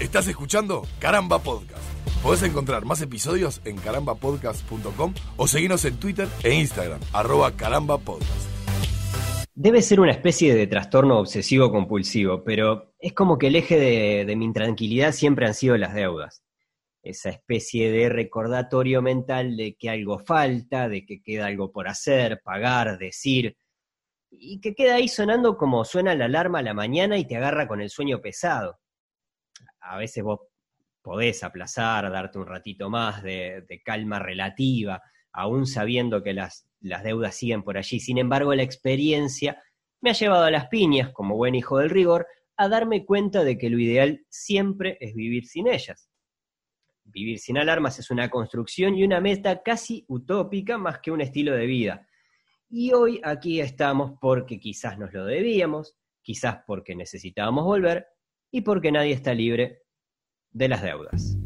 Estás escuchando Caramba Podcast. Podés encontrar más episodios en carambapodcast.com o seguirnos en Twitter e Instagram, arroba carambapodcast. Debe ser una especie de trastorno obsesivo compulsivo, pero es como que el eje de, de mi intranquilidad siempre han sido las deudas. Esa especie de recordatorio mental de que algo falta, de que queda algo por hacer, pagar, decir, y que queda ahí sonando como suena la alarma a la mañana y te agarra con el sueño pesado. A veces vos podés aplazar, darte un ratito más de, calma relativa, aún sabiendo que las, las deudas siguen por allí. Sin embargo, la experiencia me ha llevado a las piñas, como buen hijo del rigor, a darme cuenta de que lo ideal siempre es vivir sin ellas. Vivir sin alarmas es una construcción y una meta casi utópica más que un estilo de vida. Y hoy aquí estamos porque quizás nos lo debíamos, quizás porque necesitábamos volver y porque nadie está libre de las deudas.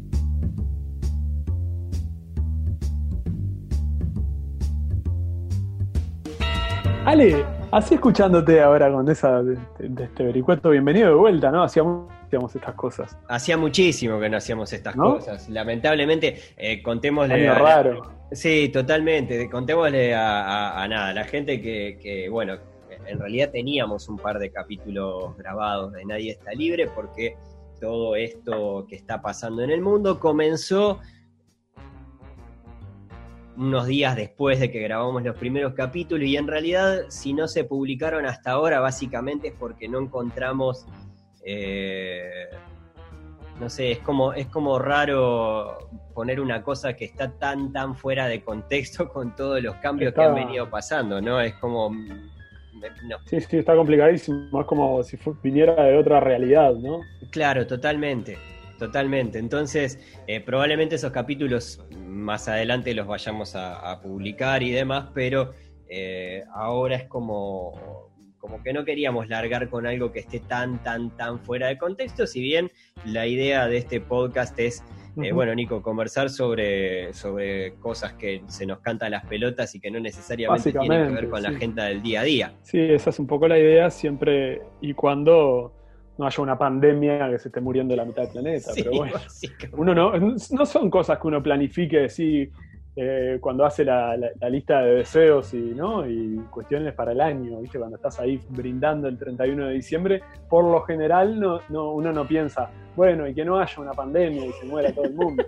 Ale, así escuchándote ahora con esa de, de este vericueto, bienvenido de vuelta, ¿no? Hacíamos, hacíamos estas cosas. Hacía muchísimo que no hacíamos estas ¿No? cosas. Lamentablemente, eh, contémosle. Año a raro. Sí, totalmente. Contémosle a, a- a nada, a la gente que, que, bueno, en realidad teníamos un par de capítulos grabados de Nadie está libre porque todo esto que está pasando en el mundo comenzó unos días después de que grabamos los primeros capítulos y en realidad si no se publicaron hasta ahora básicamente es porque no encontramos eh, no sé, es como, es como raro poner una cosa que está tan, tan fuera de contexto con todos los cambios que han venido pasando, ¿no? Es como... No, Sí, sí, está complicadísimo. Es como si viniera de otra realidad, ¿no? claro, totalmente, totalmente. Entonces, eh, probablemente esos capítulos más adelante los vayamos a, a publicar y demás, pero eh, ahora es como, como que no queríamos largar con algo que esté tan, tan, tan fuera de contexto, si bien la idea de este podcast es Eh, bueno, Nico, conversar sobre, sobre cosas que se nos cantan las pelotas y que no necesariamente tienen que ver con la agenda del día a día. Sí, esa es un poco la idea siempre y cuando no haya una pandemia que se esté muriendo la mitad del planeta. Sí, pero bueno, uno no, no son cosas que uno planifique sí, eh, cuando hace la, la- la lista de deseos y, ¿no? y cuestiones para el año, ¿viste? Cuando estás ahí brindando el 31 de diciembre, por lo general no, no, uno no piensa, bueno, y que no haya una pandemia y se muera todo el mundo.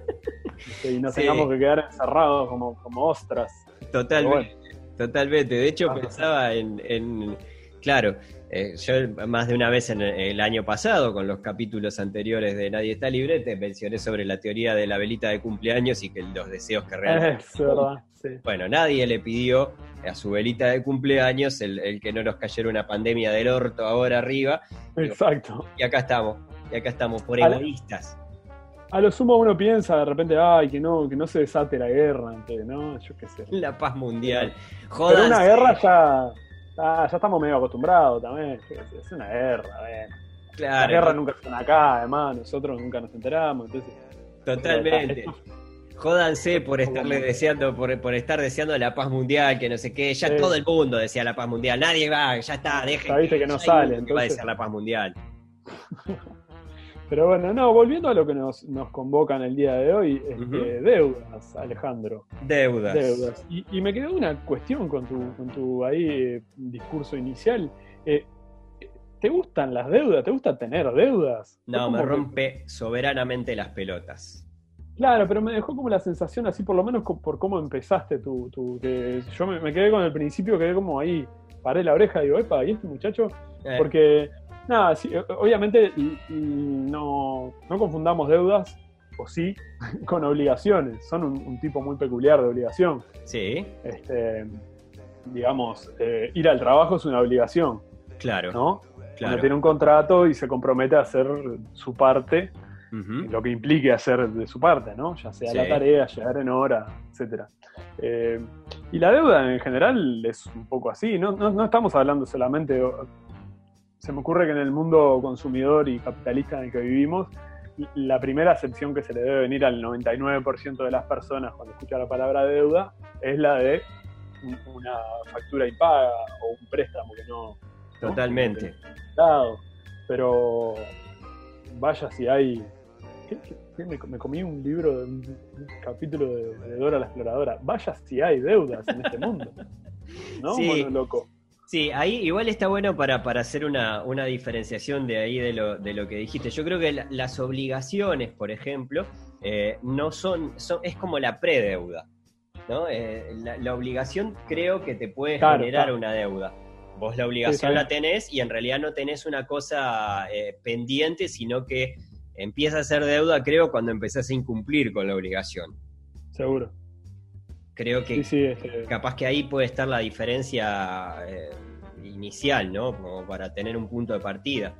¿viste? y nos Sí. tengamos que quedar encerrados como, como ostras. Totalmente, totalmente. De hecho, pensaba en, en- claro, eh, yo más de una vez en el, año pasado, con los capítulos anteriores de Nadie está libre, te mencioné sobre la teoría de la velita de cumpleaños y que los deseos que realmente... Es verdad, sí. Bueno, nadie le pidió a su velita de cumpleaños el, el que no nos cayera una pandemia del orto ahora arriba. Exacto. Y acá estamos, y acá estamos, por egoístas. A lo sumo uno piensa de repente, ay, que no, que no se desate la guerra, ¿no? Yo qué sé. La paz mundial. Pero Jodanse. una guerra ya, ah, ya estamos medio acostumbrados también. Es una guerra, eh. Las Claro, guerras nunca son acá, además, nosotros nunca nos enteramos, entonces. totalmente. Jódanse por estarle deseando, por, por estar deseando la paz mundial, que no sé qué. Ya Sí. todo el mundo decía la paz mundial. Nadie va, ya está, dejen. Ya viste que no sale, que va a entonces- desear la paz mundial. Pero bueno, no, volviendo a lo que nos, nos convoca en el día de hoy, este, deudas, Alejandro. Deudas. Deudas. Y, y me quedó una cuestión con tu, con tu ahí eh, discurso inicial. Eh, ¿Te gustan las deudas? ¿Te gusta tener deudas? No, me que- rompe soberanamente las pelotas. Claro, pero me dejó como la sensación, así por lo menos por cómo empezaste tu... tu- que yo me, me quedé con el principio, quedé como ahí, paré la oreja y digo, epa, ¿y este muchacho? Eh, Porque, nada, sí, obviamente y- y no, no confundamos deudas, o sí, con obligaciones. Son un, un tipo muy peculiar de obligación. sí, Este, digamos, eh, ir al trabajo es una obligación, claro. ¿no? claro. Uno tiene un contrato y se compromete a hacer su parte lo que implique hacer de su parte, ¿no? Ya sea Sí. la tarea, llegar en hora, etcétera. Eh, y la deuda en general es un poco así, ¿no? No, no estamos hablando solamente. Se me ocurre que en el mundo consumidor y capitalista en el que vivimos, la primera acepción que se le debe venir al 99% de las personas cuando escucha la palabra deuda es la de un- una factura impaga o un préstamo que no. ¿no? Totalmente. Dado. Pero vaya si hay me, comí un libro, de un, capítulo de, Dora la Exploradora. Vaya si hay deudas en este mundo. ¿No? Sí. loco. Sí, ahí igual está bueno para, para hacer una, diferenciación de ahí de lo, de lo que dijiste. Yo creo que las obligaciones, por ejemplo, eh, no son, son, es como la predeuda. ¿no? Eh, la, obligación creo que te puede generar una deuda. Vos la obligación la tenés y en realidad no tenés una cosa eh, pendiente, sino que empieza a ser deuda, creo, cuando empezás a incumplir con la obligación. Seguro. Creo que este capaz que ahí puede estar la diferencia eh, inicial, ¿no? Como para tener un punto de partida.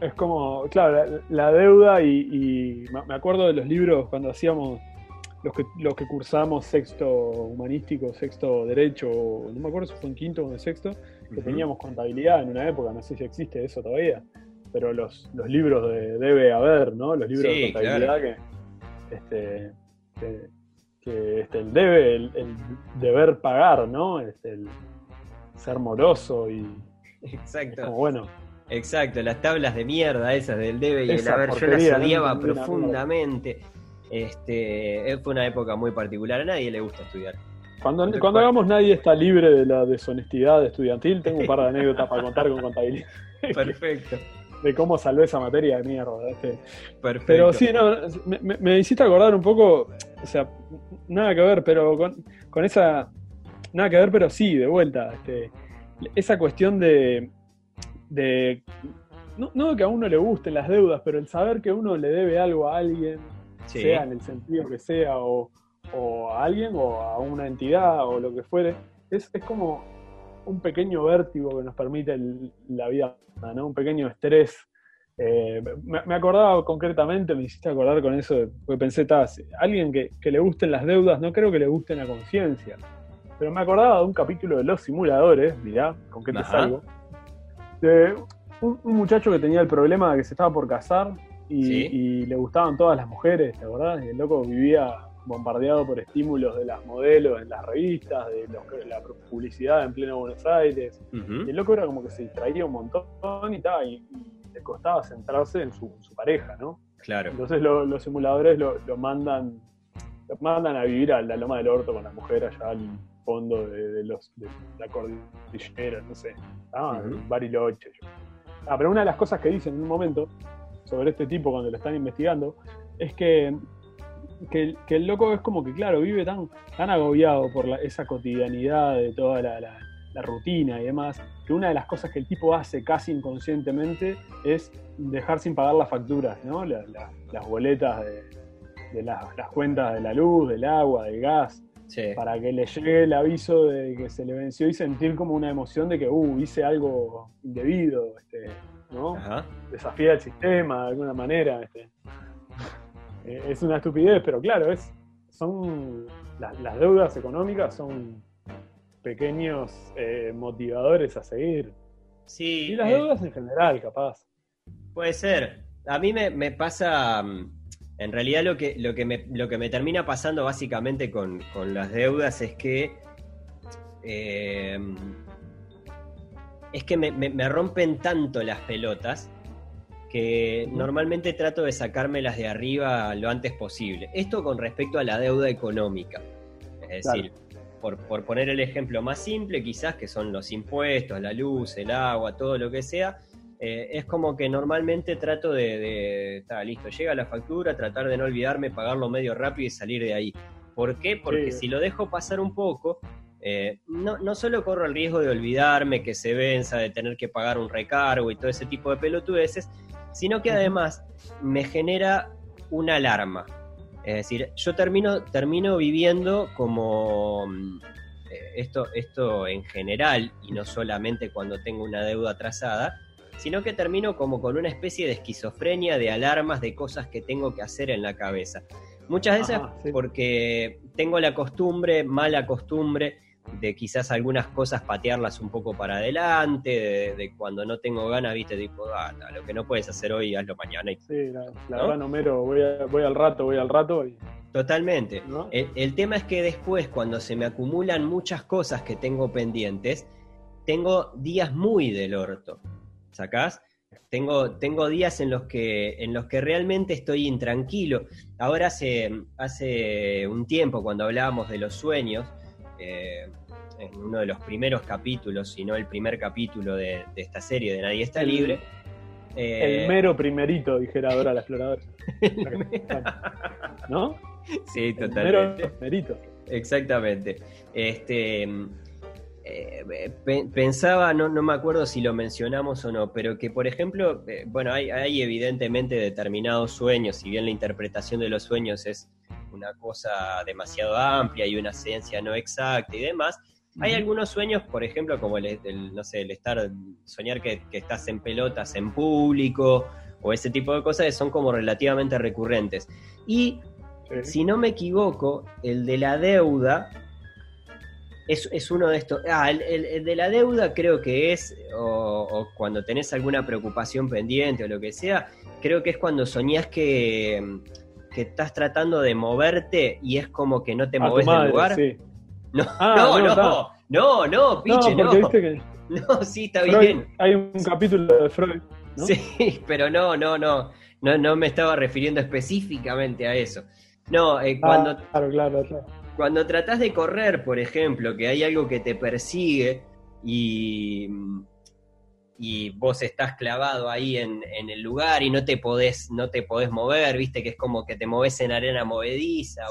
Es como, claro, la, deuda y, me acuerdo de los libros cuando hacíamos los que, los que cursamos sexto humanístico, sexto derecho, no me acuerdo si fue en quinto o en sexto, que teníamos contabilidad en una época, no sé si existe eso todavía, pero los, los libros de debe haber, ¿no? Los libros de contabilidad que, este, que, este, el debe, el, deber pagar, ¿no? Este, el ser moroso y... Exacto. como, bueno, Exacto, las tablas de mierda esas del debe y el haber, yo las odiaba profundamente. Este, fue una época muy particular, a nadie le gusta estudiar. Cuando, cuando hagamos nadie está libre de la deshonestidad estudiantil, tengo un par de anécdotas para contar con contabilidad. Perfecto. De cómo salvé esa materia de mierda. Este. Perfecto. Pero sí, no, me, hiciste acordar un poco, o sea, nada que ver, pero con, esa, nada que ver, pero sí, de vuelta, este, esa cuestión de, de no, no que a uno le gusten las deudas, pero el saber que uno le debe algo a alguien, sea en el sentido que sea, o, a alguien, o a una entidad, o lo que fuere, es, es como un pequeño vértigo que nos permite la vida, ¿no? un pequeño estrés. Eh, me, acordaba concretamente, me hiciste acordar con eso, porque pensé, alguien que, le gusten las deudas, no creo que le gusten la conciencia, pero me acordaba de un capítulo de Los Simuladores, mirá, con qué te salgo, de un, muchacho que tenía el problema de que se estaba por casar y, le gustaban todas las mujeres, ¿te acordás? Y el loco vivía bombardeado por estímulos de las modelos en las revistas, de, la publicidad en pleno Buenos Aires. Y el loco era como que se distraía un montón y, y, le costaba centrarse en su, pareja, ¿no? Claro. Entonces los simuladores lo, mandan lo mandan a vivir a la Loma del Orto con la mujer allá al fondo de, los, de la cordillera, no sé. Ah, Bariloche. Ah, pero una de las cosas que dicen en un momento sobre este tipo cuando lo están investigando es que, que, el loco es como que, claro, vive tan, tan agobiado por esa cotidianidad de toda la, rutina y demás, que una de las cosas que el tipo hace casi inconscientemente es dejar sin pagar las facturas, ¿no? las boletas de, las cuentas de la luz, del agua, del gas. para que le llegue el aviso de que se le venció y sentir como una emoción de que, uh, hice algo indebido, este, ¿no? Desafía el sistema de alguna manera. Este. Eh, es una estupidez, pero claro, es, son las deudas económicas son pequeños eh, motivadores a seguir. Sí, y las eh, deudas en general, capaz. Puede ser. A mí me, pasa, mm, en realidad lo que, lo que, me, lo que me termina pasando básicamente con, las deudas es que es que me, rompen tanto las pelotas que normalmente trato de sacármelas de arriba lo antes posible. Esto con respecto a la deuda económica. Es decir, por, poner el ejemplo más simple, quizás que son los impuestos, la luz, el agua, todo lo que sea, eh, es como que normalmente trato de, está listo, llega la factura, tratar de no olvidarme, pagarlo medio rápido y salir de ahí. ¿Por qué? Porque si lo dejo pasar un poco, eh, no, no, solo corro el riesgo de olvidarme, que se venza, de tener que pagar un recargo y todo ese tipo de pelotudeces, sino que además me genera una alarma. Es decir, yo termino, termino viviendo como mm, eh, esto, esto en general, y no solamente cuando tengo una deuda atrasada, sino que termino como con una especie de esquizofrenia de alarmas de cosas que tengo que hacer en la cabeza. Muchas veces porque tengo la costumbre, mala costumbre, de quizás algunas cosas patearlas un poco para adelante, de, cuando no tengo ganas, viste, tipo, ah, lo que no puedes hacer hoy, hazlo mañana. sí, la, verdad, Homero, voy, voy, al rato, voy al rato. Y... Totalmente. El, tema es que después, cuando se me acumulan muchas cosas que tengo pendientes, tengo días muy del orto. ¿Sacás? Tengo, tengo días en los, que, en los que realmente estoy intranquilo. Ahora hace, hace un tiempo, cuando hablábamos de los sueños, eh, en uno de los primeros capítulos, si no el primer capítulo de, esta serie de Nadie está libre. el eh, mero primerito, dijera Dora la exploradora. ¿No? Sí, totalmente. El mero primerito. Exactamente. Este, eh, pensaba, no, no me acuerdo si lo mencionamos o no, pero que por ejemplo, eh, bueno, hay, hay, evidentemente determinados sueños, si bien la interpretación de los sueños es una cosa demasiado amplia y una ciencia no exacta y demás, hay algunos sueños, por ejemplo, como el, no sé, el estar, soñar que, estás en pelotas en público o ese tipo de cosas que son como relativamente recurrentes. Y si no me equivoco, el de la deuda es, uno de estos. Ah, el, de la deuda creo que es, o, cuando tenés alguna preocupación pendiente o lo que sea, creo que es cuando soñás que, que estás tratando de moverte y es como que no te moves del lugar. No, ah, no, no, no, no, piche, no. No, sí, está bien. Hay un capítulo de Freud. Sí, pero no, no, no, no, no me estaba refiriendo específicamente a eso. No, eh, cuando, ah, claro, claro, claro cuando tratás de correr, por ejemplo, que hay algo que te persigue y, y vos estás clavado ahí en, el lugar y no te podés, no te podés mover, viste que es como que te moves en arena movediza,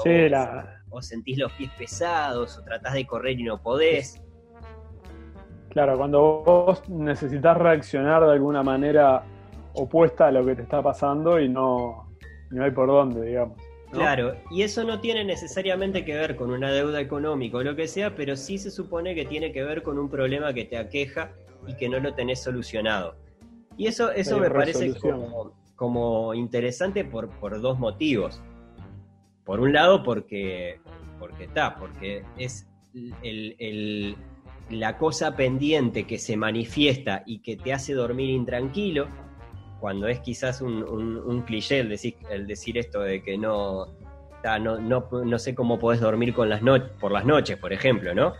o, sentís los pies pesados, o tratás de correr y no podés. Claro, cuando vos necesitas reaccionar de alguna manera opuesta a lo que te está pasando y no, no hay por dónde, digamos. Claro, y eso no tiene necesariamente que ver con una deuda económica o lo que sea, pero sí se supone que tiene que ver con un problema que te aqueja y que no lo tenés solucionado. Y eso, eso me parece como, interesante por, por, dos motivos. Por un lado, porque porque está, porque es el, la cosa pendiente que se manifiesta y que te hace dormir intranquilo cuando es quizás un, cliché el decir, el decir esto de que no, no, no, sé cómo podés dormir con las por las noches, por ejemplo, ¿no?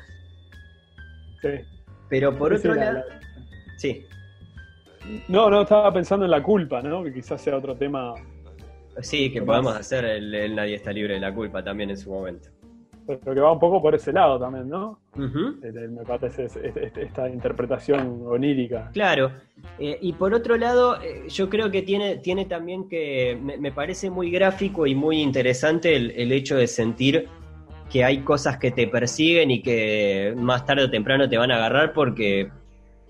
Sí. Pero por otro lado... Sí. No, no, estaba pensando en la culpa, ¿no? Que quizás sea otro tema. Sí, que podemos hacer el, Nadie está libre de la culpa también en su momento pero que va un poco por ese lado también, ¿no? Me parece esta interpretación onírica. Claro, eh, y por otro lado, eh, yo creo que tiene, tiene también que, me, parece muy gráfico y muy interesante el, hecho de sentir que hay cosas que te persiguen y que más tarde o temprano te van a agarrar porque,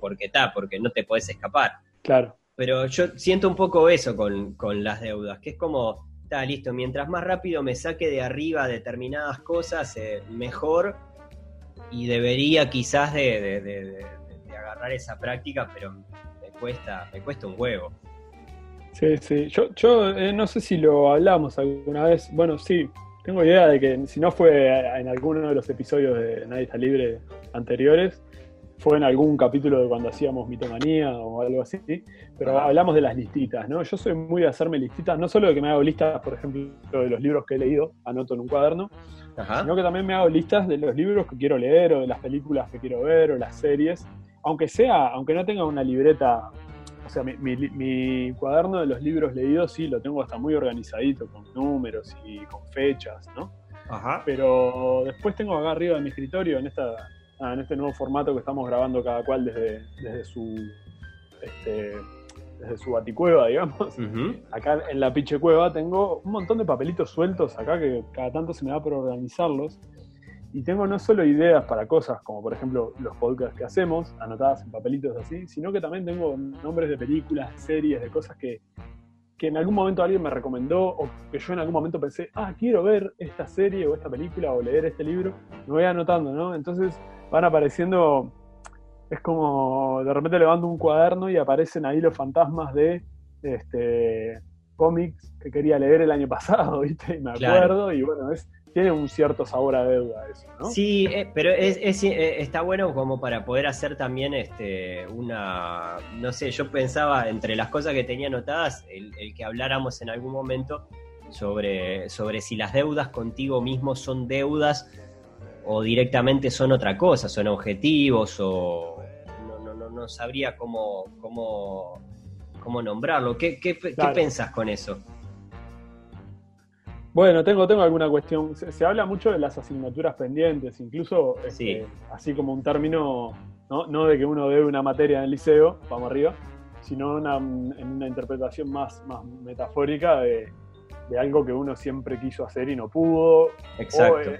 porque está, porque no te puedes escapar. Claro. Pero yo siento un poco eso con, con las deudas, que es como está listo, mientras más rápido me saque de arriba determinadas cosas, eh, mejor. Y debería quizás de, agarrar esa práctica, pero me cuesta, me cuesta un huevo. Sí, sí. Yo, yo eh, no sé si lo hablamos alguna vez. Bueno, sí, tengo idea de que si no fue en alguno de los episodios de Nadie está libre anteriores, fue en algún capítulo de cuando hacíamos mitomanía o algo así, pero hablamos de las listitas, ¿no? Yo soy muy de hacerme listitas, no solo de que me hago listas, por ejemplo, de los libros que he leído, anoto en un cuaderno, sino que también me hago listas de los libros que quiero leer o de las películas que quiero ver o las series, aunque sea, aunque no tenga una libreta, o sea, mi, cuaderno de los libros leídos sí lo tengo hasta muy organizadito, con números y con fechas, ¿no? Ajá. Pero después tengo acá arriba de mi escritorio, en esta en este nuevo formato que estamos grabando cada cual desde, desde su este, desde su baticueva, digamos. Acá en la piche cueva tengo un montón de papelitos sueltos acá que cada tanto se me da por organizarlos. Y tengo no solo ideas para cosas como por ejemplo los podcasts que hacemos, anotadas en papelitos así, sino que también tengo nombres de películas, series, de cosas que, que en algún momento alguien me recomendó o que yo en algún momento pensé, ah, quiero ver esta serie o esta película o leer este libro, me voy anotando, ¿no? Entonces van apareciendo, es como de repente levanto un cuaderno y aparecen ahí los fantasmas de este, cómics que quería leer el año pasado, ¿viste? Y me acuerdo, y bueno, es, tiene un cierto sabor a deuda eso, ¿no? Sí, eh, pero es, eh, está bueno como para poder hacer también este, una, no sé, yo pensaba entre las cosas que tenía anotadas, el, el que habláramos en algún momento sobre, sobre si las deudas contigo mismo son deudas o directamente son otra cosa, son objetivos o no, no, no, no sabría cómo, cómo, cómo nombrarlo. ¿Qué, qué, pensás con eso? Bueno, tengo, tengo alguna cuestión. Se, habla mucho de las asignaturas pendientes, incluso este, así como un término, ¿no? no de que uno debe una materia en el liceo, vamos arriba, sino en una interpretación más, más metafórica de, algo que uno siempre quiso hacer y no pudo. Exacto.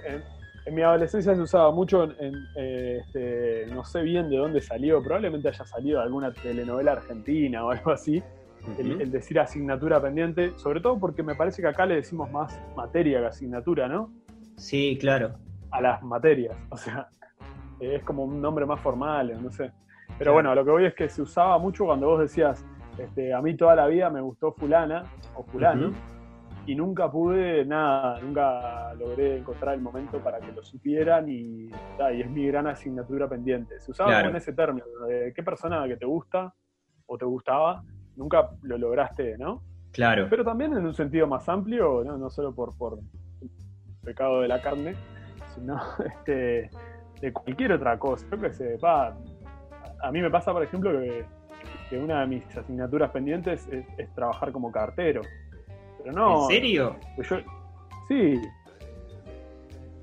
en, mi adolescencia se usaba mucho, en, eh, este, no sé bien de dónde salió, probablemente haya salido de alguna telenovela argentina o algo así, el, decir asignatura pendiente, sobre todo porque me parece que acá le decimos más materia que asignatura, ¿no? Sí, claro. A las materias, o sea, es como un nombre más formal, no sé. Pero bueno, lo que voy es que se usaba mucho cuando vos decías, este, a mí toda la vida me gustó fulana o fulano, y nunca pude nada, nunca logré encontrar el momento para que lo supieran y, y es mi gran asignatura pendiente. Se usaba con ese término, de qué persona que te gusta o te gustaba, nunca lo lograste, ¿no? Claro. Pero también en un sentido más amplio, no, no solo por, por el pecado de la carne, sino este, de cualquier otra cosa. Yo que sé, va, a mí me pasa, por ejemplo, que, una de mis asignaturas pendientes es, trabajar como cartero. Pero no. ¿En serio? sí.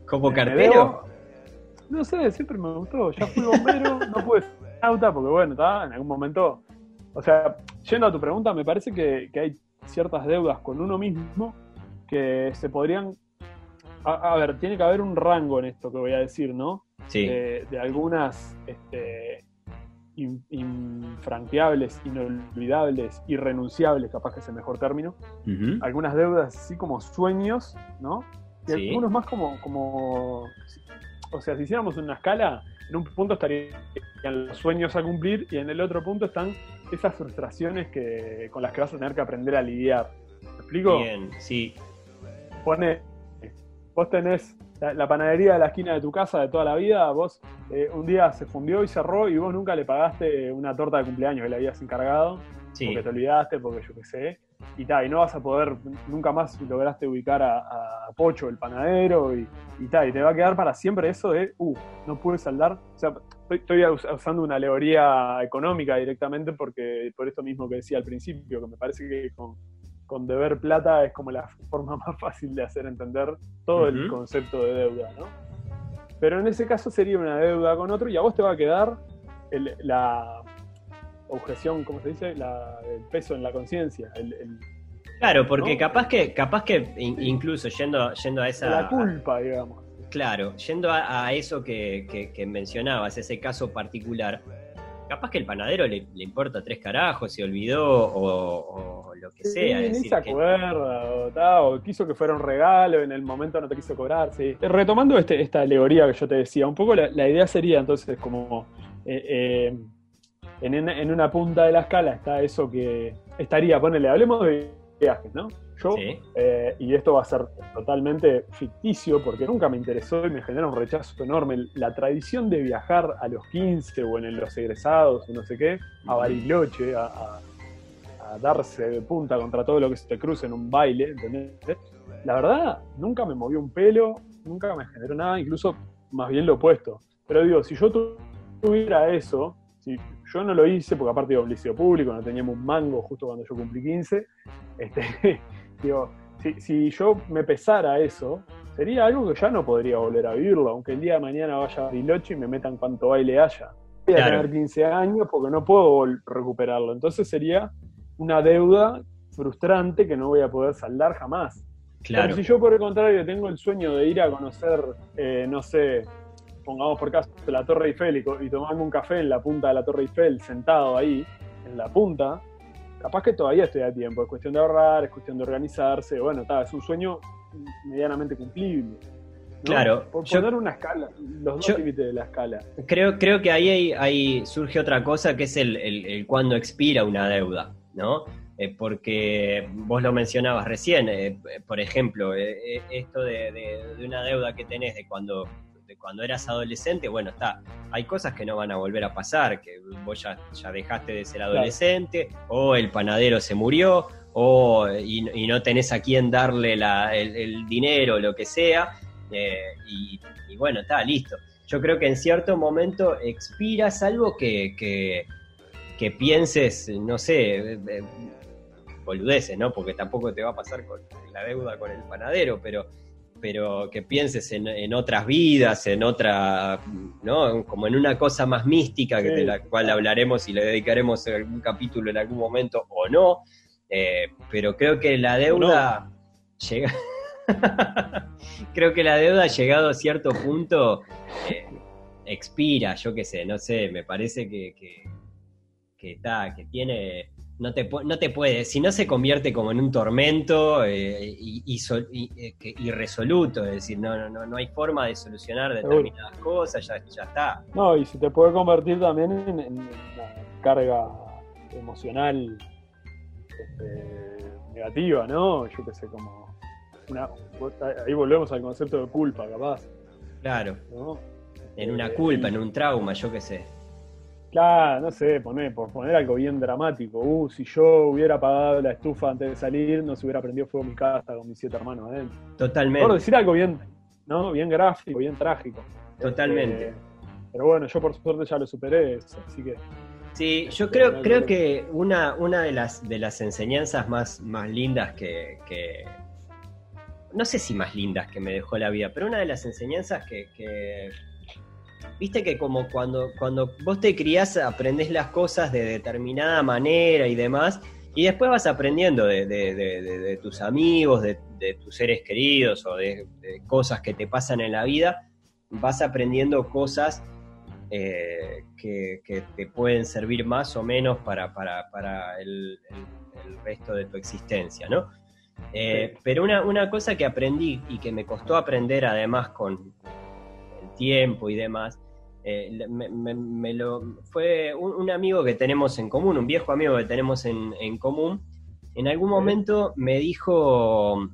¿Como cartero? no sé, siempre me gustó. Ya fui bombero, no pude ser auta porque, bueno, está en algún momento. O sea, yendo a tu pregunta, me parece que, hay ciertas deudas con uno mismo que se podrían. A, ver, tiene que haber un rango en esto que voy a decir, ¿no? Sí. De, algunas este, infranqueables, inolvidables, irrenunciables, capaz que es el mejor término. Algunas deudas así como sueños, ¿no? Y algunos más como, como, o sea, si hiciéramos una escala, en un punto los sueños a cumplir y en el otro punto están esas frustraciones que, con las que vas a tener que aprender a lidiar. ¿Me explico? Bien, sí. Pone, vos tenés la, panadería de la esquina de tu casa de toda la vida, vos eh, un día se fundió y cerró y vos nunca le pagaste una torta de cumpleaños que le habías encargado, porque te olvidaste, porque yo qué sé, y tal, y no vas a poder, nunca más lograste ubicar a, Pocho, el panadero, y, y tal, y te va a quedar para siempre eso de, uh, no pude saldar, o sea, estoy, usando una alegoría económica directamente porque por esto mismo que decía al principio, que me parece que con con deber plata es como la forma más fácil de hacer entender todo el concepto de deuda, ¿no? Pero en ese caso sería una deuda con otro y a vos te va a quedar la objeción, ¿cómo se dice? el peso en la conciencia. claro, porque capaz que, capaz que incluso yendo, yendo a esa... La culpa, digamos. Claro, yendo a, eso que, que, mencionabas, ese caso particular, capaz que el panadero le, importa tres carajos, se olvidó o, lo que sea. ni se acuerda, o, quiso que fuera un regalo, en el momento no te quiso cobrar. Sí. Eh, retomando este, esta alegoría que yo te decía, un poco la, idea sería entonces como eh, eh, en, una punta de la escala está eso que estaría, ponele, hablemos de viajes, ¿no? Yo, eh, y esto va a ser totalmente ficticio porque nunca me interesó y me genera un rechazo enorme. La tradición de viajar a los 15 o en los egresados o no sé qué, a Bariloche, a, darse de punta contra todo lo que se te cruce en un baile, ¿entendés? La verdad, nunca me movió un pelo, nunca me generó nada, incluso más bien lo opuesto. Pero digo, si yo tuviera eso, si yo no lo hice porque aparte iba a un liceo público, no teníamos un mango justo cuando yo cumplí 15, este, Digo, si, yo me pesara eso, sería algo que ya no podría volver a vivirlo, aunque el día de mañana vaya a Bariloche y me metan cuanto baile haya. Voy a tener 15 años porque no puedo recuperarlo. Entonces sería una deuda frustrante que no voy a poder saldar jamás. Claro. Pero si yo por el contrario tengo el sueño de ir a conocer, eh, no sé, pongamos por caso la Torre Eiffel y, y tomarme un café en la punta de la Torre Eiffel, sentado ahí, en la punta, capaz que todavía estoy a tiempo, es cuestión de ahorrar, es cuestión de organizarse, bueno, está, es un sueño medianamente cumplible. Claro. Por poner una escala, los dos límites de la escala. Creo, creo que ahí, ahí surge otra cosa que es el, el, cuando expira una deuda, ¿no? Eh, porque vos lo mencionabas recién, eh, por ejemplo, eh, esto de, de, una deuda que tenés de cuando cuando eras adolescente, bueno, está, hay cosas que no van a volver a pasar, que vos ya, dejaste de ser adolescente, o el panadero se murió, o y, no tenés a quién darle el, dinero, lo que sea, eh, y, bueno, está, listo. Yo creo que en cierto momento expira, salvo que, que pienses, no sé, eh, eh, boludeces, ¿no? Porque tampoco te va a pasar con la deuda con el panadero, pero, pero que pienses en, otras vidas, en otra, ¿no? Como en una cosa más mística, que de la cual hablaremos y le dedicaremos algún capítulo en algún momento o no. Eh, pero creo que la deuda llega. creo que la deuda ha llegado a cierto punto, eh, expira, yo qué sé, no sé, me parece que, que, que, que tiene no te, no te puede, si no se convierte como en un tormento eh, y, eh, irresoluto, es decir, no, no, no hay forma de solucionar determinadas cosas, ya, ya está. No, y se te puede convertir también en, una carga emocional este, negativa, ¿no? Yo qué sé, como ahí volvemos al concepto de culpa, capaz. Claro. En una culpa, en un trauma, yo qué sé. Claro, no sé, poner, por poner algo bien dramático. Uh, si yo hubiera apagado la estufa antes de salir, no se hubiera prendido fuego mi casa con mis siete hermanos adentro. Totalmente. Por decir algo bien, ¿no? Bien gráfico, bien trágico. Totalmente. Este, pero bueno, yo por suerte ya lo superé, así que. Sí, yo creo, creo que una, una de las de las enseñanzas más, más lindas que, que, No sé si más lindas que me dejó la vida, pero una de las enseñanzas que, que viste que como cuando, cuando vos te criás aprendés las cosas de determinada manera y demás, y después vas aprendiendo de, tus amigos, de, tus seres queridos o de, cosas que te pasan en la vida, vas aprendiendo cosas eh, que, te pueden servir más o menos para, para, el, resto de tu existencia, ¿no? Eh, pero una, una cosa que aprendí y que me costó aprender además con el tiempo y demás, eh, me, lo, fue un, amigo que tenemos en común, un viejo amigo que tenemos en, común, en algún momento me dijo,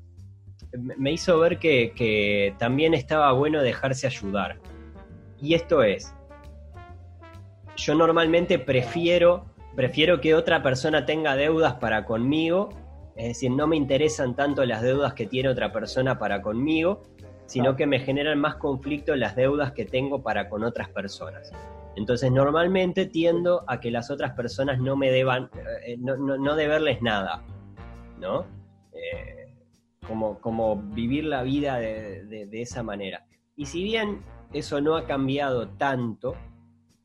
me hizo ver que, también estaba bueno dejarse ayudar. Y esto es, yo normalmente prefiero, prefiero que otra persona tenga deudas para conmigo, es decir, no me interesan tanto las deudas que tiene otra persona para conmigo, sino que me generan más conflicto las deudas que tengo para con otras personas. Entonces normalmente tiendo a que las otras personas no me deban, eh, no, no, deberles nada, ¿no? Eh, como, como vivir la vida de, esa manera. Y si bien eso no ha cambiado tanto,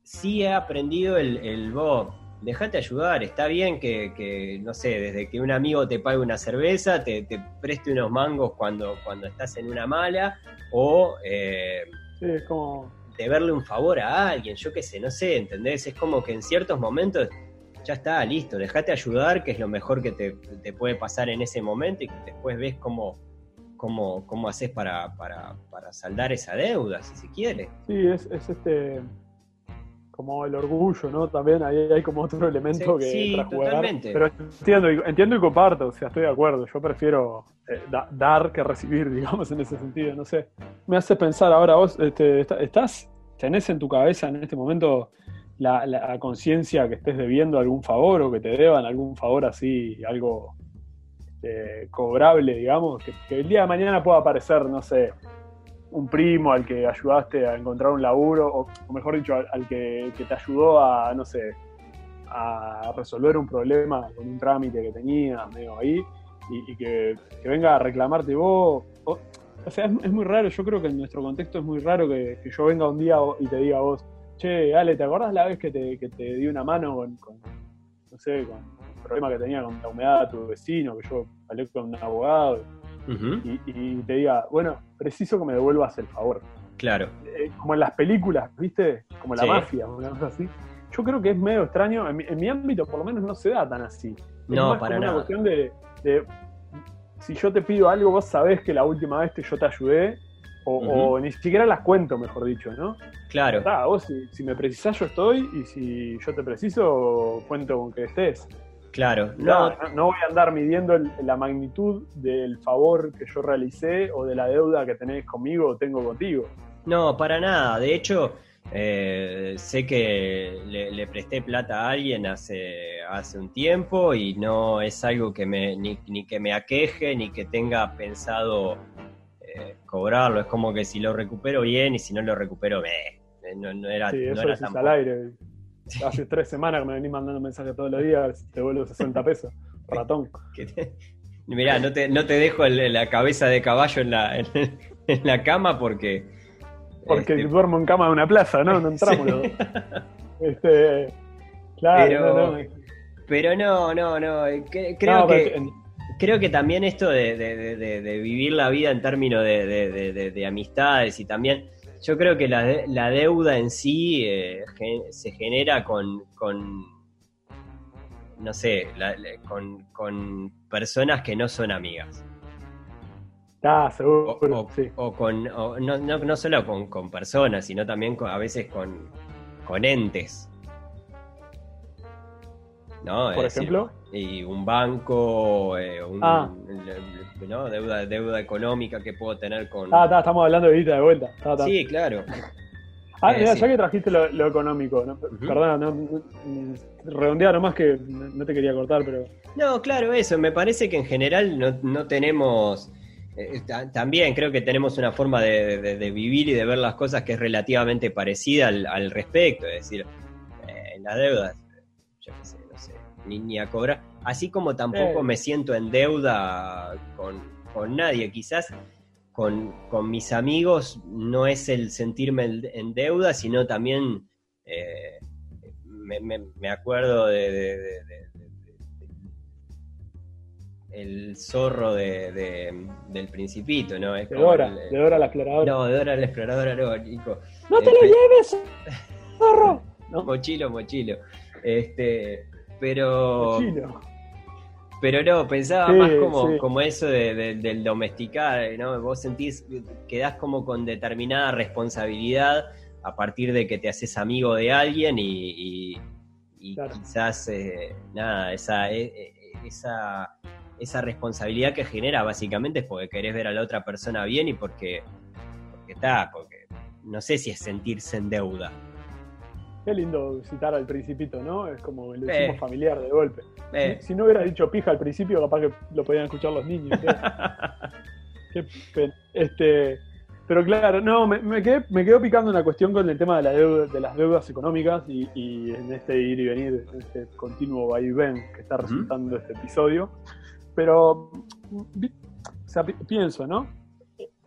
sí he aprendido el, el vos, déjate ayudar, está bien que, no sé, desde que un amigo te pague una cerveza, te, preste unos mangos cuando, cuando estás en una mala, o eh, sí, como... deberle un favor a alguien, yo qué sé, no sé, ¿entendés? Es como que en ciertos momentos ya está, listo, déjate ayudar, que es lo mejor que te, puede pasar en ese momento y que después ves cómo, cómo, cómo haces para, para, para saldar esa deuda, si se quiere. Sí, es, es este como el orgullo, ¿no? También ahí hay como otro elemento que sí, Totalmente. Pero entiendo, entiendo y comparto, o sea, estoy de acuerdo. Yo prefiero eh, dar que recibir, digamos, en ese sentido, no sé. Me hace pensar ahora vos, este, estás, tenés en tu cabeza en este momento la, conciencia que estés debiendo algún favor o que te deban algún favor así, algo este, cobrable, digamos, que el día de mañana pueda aparecer, no sé, un primo al que ayudaste a encontrar un laburo, o, mejor dicho, al, que, te ayudó a, no sé, a resolver un problema con un trámite que tenía medio ahí, y, que, venga a reclamarte vos. O, sea, es, muy raro, yo creo que en nuestro contexto es muy raro que, yo venga un día y te diga a vos, che, Ale, ¿te acordás la vez que te, que te di una mano con, no sé, con el problema que tenía con la humedad de tu vecino, que yo hablé con un abogado? Y, te diga, bueno, preciso que me devuelvas el favor. Claro. Eh, como en las películas, ¿viste? Como la mafia, una cosa así. Yo creo que es medio extraño, en mi, ámbito por lo menos no se da tan así. no, para nada. una cuestión de, si yo te pido algo, vos sabés que la última vez que yo te ayudé, o, ni siquiera las cuento, mejor dicho, ¿no? Claro. vos si, si, me precisás yo estoy, y si yo te preciso, cuento con que estés. Claro. No, no, voy a andar midiendo la magnitud del favor que yo realicé o de la deuda que tenés conmigo o tengo contigo. No, para nada. De hecho, eh, sé que le, presté plata a alguien hace, hace un tiempo y no es algo que me, ni, que me aqueje ni que tenga pensado eh, cobrarlo. Es como que si lo recupero bien y si no lo recupero, eh, no, era, sí, no era al aire. Hace tres semanas que me venís mandando mensajes todos los días, te vuelvo 60 pesos, ratón. Mirá, no te, no te dejo la cabeza de caballo en la, en, la cama porque... Porque este, duermo en cama de una plaza, ¿no? No entramos este, claro, pero, no, no. Pero no, no, no. Creo que... Creo que también esto de, vivir la vida en términos de, amistades y también yo creo que la, deuda en sí eh, se genera con, con no sé, con, personas que no son amigas. Ah, seguro. O, sí. o con, no, no, solo con, personas, sino también a veces con, con entes. ¿No? Por ejemplo. Y un banco, eh, ah. ¿no? deuda, deuda económica que puedo tener con. Ah, estamos hablando de vida de vuelta. sí, claro. Ah, mira, ya que trajiste lo, económico, ¿no? perdón, no, redondear nomás que no te quería cortar, pero... No, claro, eso, me parece que en general no, tenemos... Eh, también creo que tenemos una forma de, vivir y de ver las cosas que es relativamente parecida al, respecto, es decir, eh, en las deudas, yo qué sé, no sé, ni, a cobrar, así como tampoco me siento en deuda con, con nadie, quizás con, mis amigos no es el sentirme en deuda, sino también eh, me, acuerdo de, el zorro del principito, ¿no? de Dora, de Dora la exploradora. No, de Dora la exploradora no. ¡No te lo este, lleves, zorro! Mochilo, mochilo. Este, pero... Pero no, pensaba más como, como eso del domesticar, ¿no? Vos sentís, quedás como con determinada responsabilidad a partir de que te haces amigo de alguien y, quizás, eh, nada, esa, e, e, esa, esa responsabilidad que genera básicamente es porque querés ver a la otra persona bien y porque, porque está, porque no sé si es sentirse en deuda. Qué lindo citar al principito, ¿no? Es como el decimos familiar de golpe. Si, no hubiera dicho pija al principio, capaz que lo podían escuchar los niños. Qué Este, pero claro, no, me, me, quedé, me quedo picando una cuestión con el tema de, la deuda, de las deudas económicas y, en este ir y venir, en este continuo va y ven que está resultando este episodio. Pero, o sea, pienso, ¿no?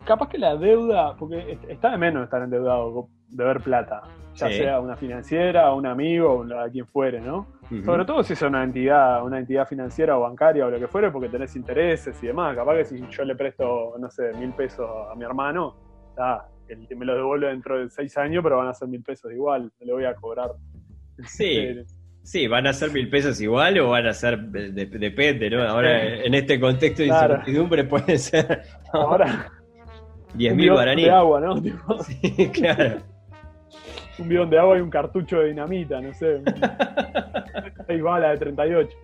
Capaz que la deuda, porque está de menos estar endeudado, de ver plata ya sea una financiera, un amigo, a quien fuere, ¿no? Sobre todo si es una entidad, una entidad financiera o bancaria o lo que fuere, porque tenés intereses y demás. Capaz que si yo le presto, no sé, mil pesos a mi hermano, está, me lo devuelve dentro de seis años, pero van a ser mil pesos igual, me lo voy a cobrar. Sí. Sí, van a ser mil pesos igual o van a ser, depende, ¿no? Ahora, en este contexto de incertidumbre puede ser. Ahora. Diez mil guaraníes. de agua, ¿no? Sí, claro un bidón de agua y un cartucho de dinamita, no sé. Seis balas de 38.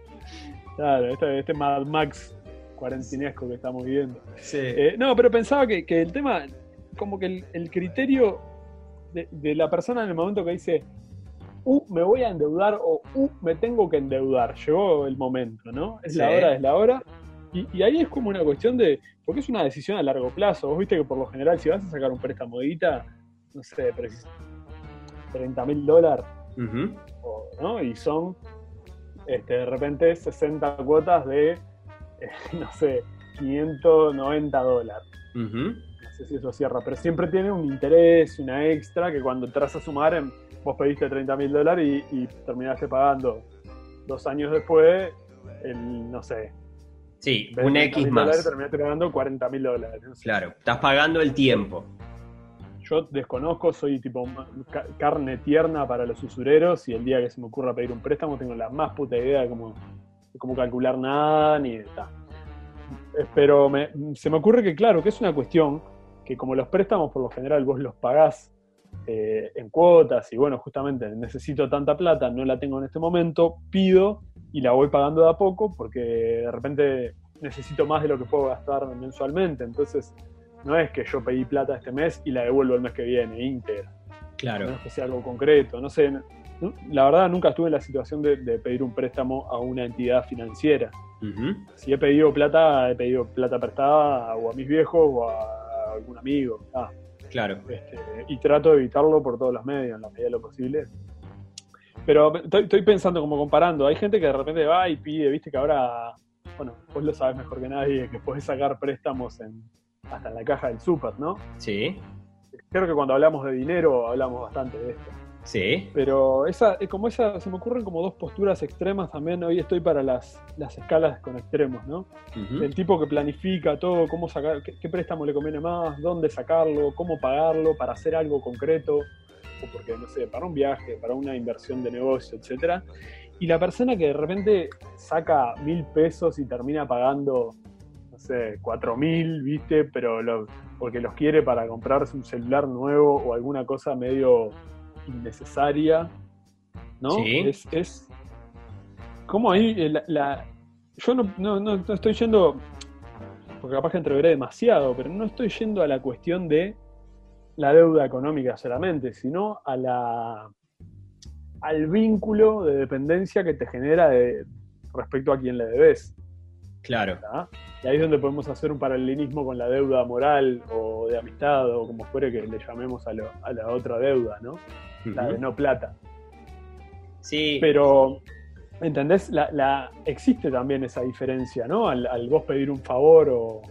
Claro, este, este Mad Max cuarentinesco que estamos viviendo. Sí. Eh, no, pero pensaba que, el tema, como que el, criterio de, la persona en el momento que dice, uh, me voy a endeudar o uh, me tengo que endeudar, llegó el momento, ¿no? Es la hora, es la hora. Y, ahí es como una cuestión de, porque es una decisión a largo plazo. Vos viste que por lo general si vas a sacar un préstamo no sé, pero 30 mil dólares, ¿no? Y son este, de repente 60 cuotas de, eh, no sé, 590 dólares. No sé si eso cierra, pero siempre tiene un interés, una extra, que cuando entras a sumar, vos pediste 30 mil dólares y, terminaste pagando dos años después, el, no sé. Sí, un X más. terminaste pagando 40 mil dólares. Claro, estás pagando el tiempo yo desconozco, soy tipo carne tierna para los usureros y el día que se me ocurra pedir un préstamo tengo la más puta idea de cómo, calcular nada ni está. Eh, pero se me ocurre que claro, que es una cuestión que como los préstamos por lo general vos los pagás eh, en cuotas y bueno, justamente necesito tanta plata, no la tengo en este momento, pido y la voy pagando de a poco porque de repente necesito más de lo que puedo gastar mensualmente. Entonces, no es que yo pedí plata este mes y la devuelvo el mes que viene, íntegra. Claro. No es que sea algo concreto. No sé, la verdad nunca estuve en la situación de, pedir un préstamo a una entidad financiera. Si he pedido plata, he pedido plata prestada o a mis viejos o a algún amigo. claro. Este, y trato de evitarlo por todos los medios, en la medida de lo posible. Pero estoy, estoy pensando como comparando, hay gente que de repente va y pide, viste que ahora, bueno, vos lo sabes mejor que nadie, que podés sacar préstamos en, hasta en la caja del súper, ¿no? Sí, Creo que cuando hablamos de dinero hablamos bastante de esto. sí, Pero esa, es como esa, se me ocurren como dos posturas extremas también. Hoy estoy para las, las escalas con extremos, ¿no? El tipo que planifica todo, cómo sacar, qué, qué préstamo le conviene más, dónde sacarlo, cómo pagarlo para hacer algo concreto, o porque, no sé, para un viaje, para una inversión de negocio, etcétera. Y la persona que de repente saca mil pesos y termina pagando, sé, cuatro mil, ¿viste? Pero lo- porque los quiere para comprarse un celular nuevo o alguna cosa medio innecesaria, ¿no? Sí. Es, es como ahí eh, la, la- yo no, no, no- no estoy yendo, porque capaz que entreveré demasiado, pero no estoy yendo a la cuestión de la deuda económica solamente, sino a la al vínculo de dependencia que te genera de, respecto a quien le debes. Claro. Y ahí es donde podemos hacer un paralelismo con la deuda moral o de amistad o como fuere que le llamemos a, lo- a la otra deuda, ¿no? La de no plata. Sí, Pero, ¿entendés? La, la- existe también esa diferencia, ¿no? Al, al vos pedir un favor o,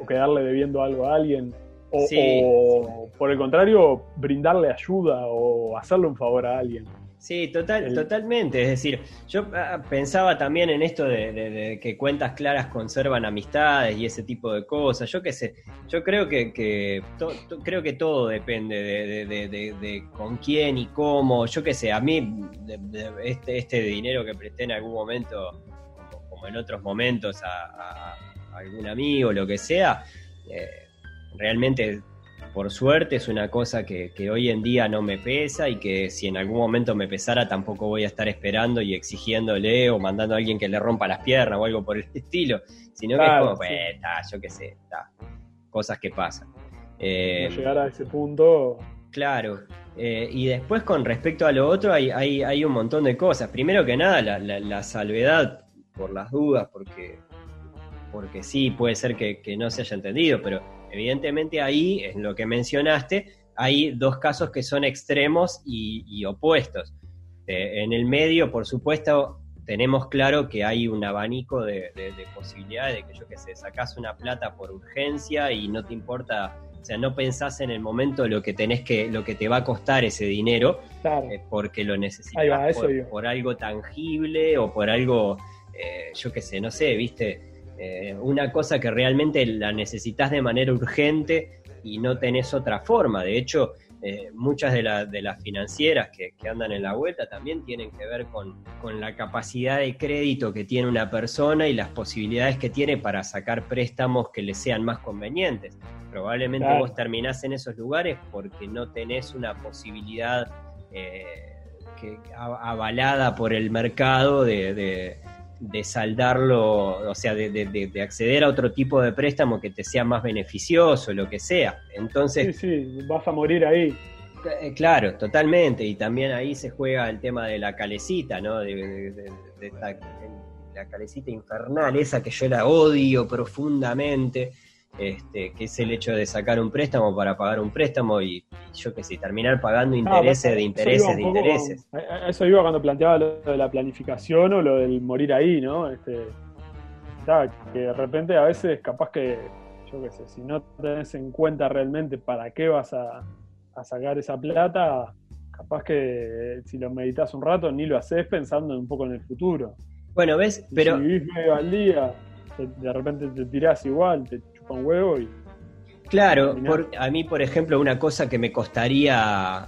o quedarle debiendo algo a alguien. O, Sí. o, por el contrario, brindarle ayuda o hacerle un favor a alguien. Sí, total, El- totalmente. Es decir, yo ah, pensaba también en esto de, de- de que cuentas claras conservan amistades y ese tipo de cosas. Yo qué sé, yo creo que, que to- to- creo que todo depende de, con quién y cómo. Yo qué sé, a mí este, este dinero que presté en algún momento, como, como en otros momentos, a, a- a algún amigo, lo que sea, eh, realmente por suerte es una cosa que, que hoy en día no me pesa y que si en algún momento me pesara tampoco voy a estar esperando y exigiéndole o mandando a alguien que le rompa las piernas o algo por el estilo, sino que es Claro, como, sí. pues, está, yo qué sé, cosas que pasan. Eh, No llegar a ese punto. Claro. Eh, y después con respecto a lo otro hay, hay, hay un montón de cosas. Primero que nada, la, la- la salvedad por las dudas, porque, porque sí, puede ser que, que no se haya entendido, pero evidentemente ahí, en lo que mencionaste, hay dos casos que son extremos y, y opuestos. Eh, en el medio, por supuesto, tenemos claro que hay un abanico de, de- de posibilidades de que yo que sé, sacás una plata por urgencia y no te importa, o sea, no pensás en el momento lo que tenés que, lo que te va a costar ese dinero, Claro. eh, porque lo necesitas por, por algo tangible o por algo, eh, yo qué sé, no sé, viste, Eh, una cosa que realmente la necesitas de manera urgente y no tenés otra forma. De hecho, eh, muchas de, la- de las financieras que, que andan en la vuelta también tienen que ver con, con la capacidad de crédito que tiene una persona y las posibilidades que tiene para sacar préstamos que le sean más convenientes. Probablemente Claro. vos terminás en esos lugares porque no tenés una posibilidad eh, que, avalada por el mercado de, de- de saldarlo, o sea, de, de- de- de acceder a otro tipo de préstamo que te sea más beneficioso, lo que sea. Entonces, Sí, sí, vas a morir ahí. eh, Claro, totalmente. Y también ahí se juega el tema de la calecita, ¿no? De, esta- la calecita infernal, esa que yo la odio profundamente, este, que es el hecho de sacar un préstamo para pagar un préstamo y, yo qué sé, terminar pagando Ah, intereses de intereses de poco intereses. con- a eso iba cuando planteaba lo de la planificación o lo del morir ahí, ¿no? Este, que de repente a veces capaz que, yo qué sé, si no tenés en cuenta realmente para qué vas a, a sacar esa plata, capaz que si lo meditas un rato ni lo haces pensando un poco en el futuro. Bueno, ¿ves? Pero si vivís medio al día, te- de repente te tirás igual, te un huevo y Claro, por- a mí, por ejemplo, una cosa que me costaría,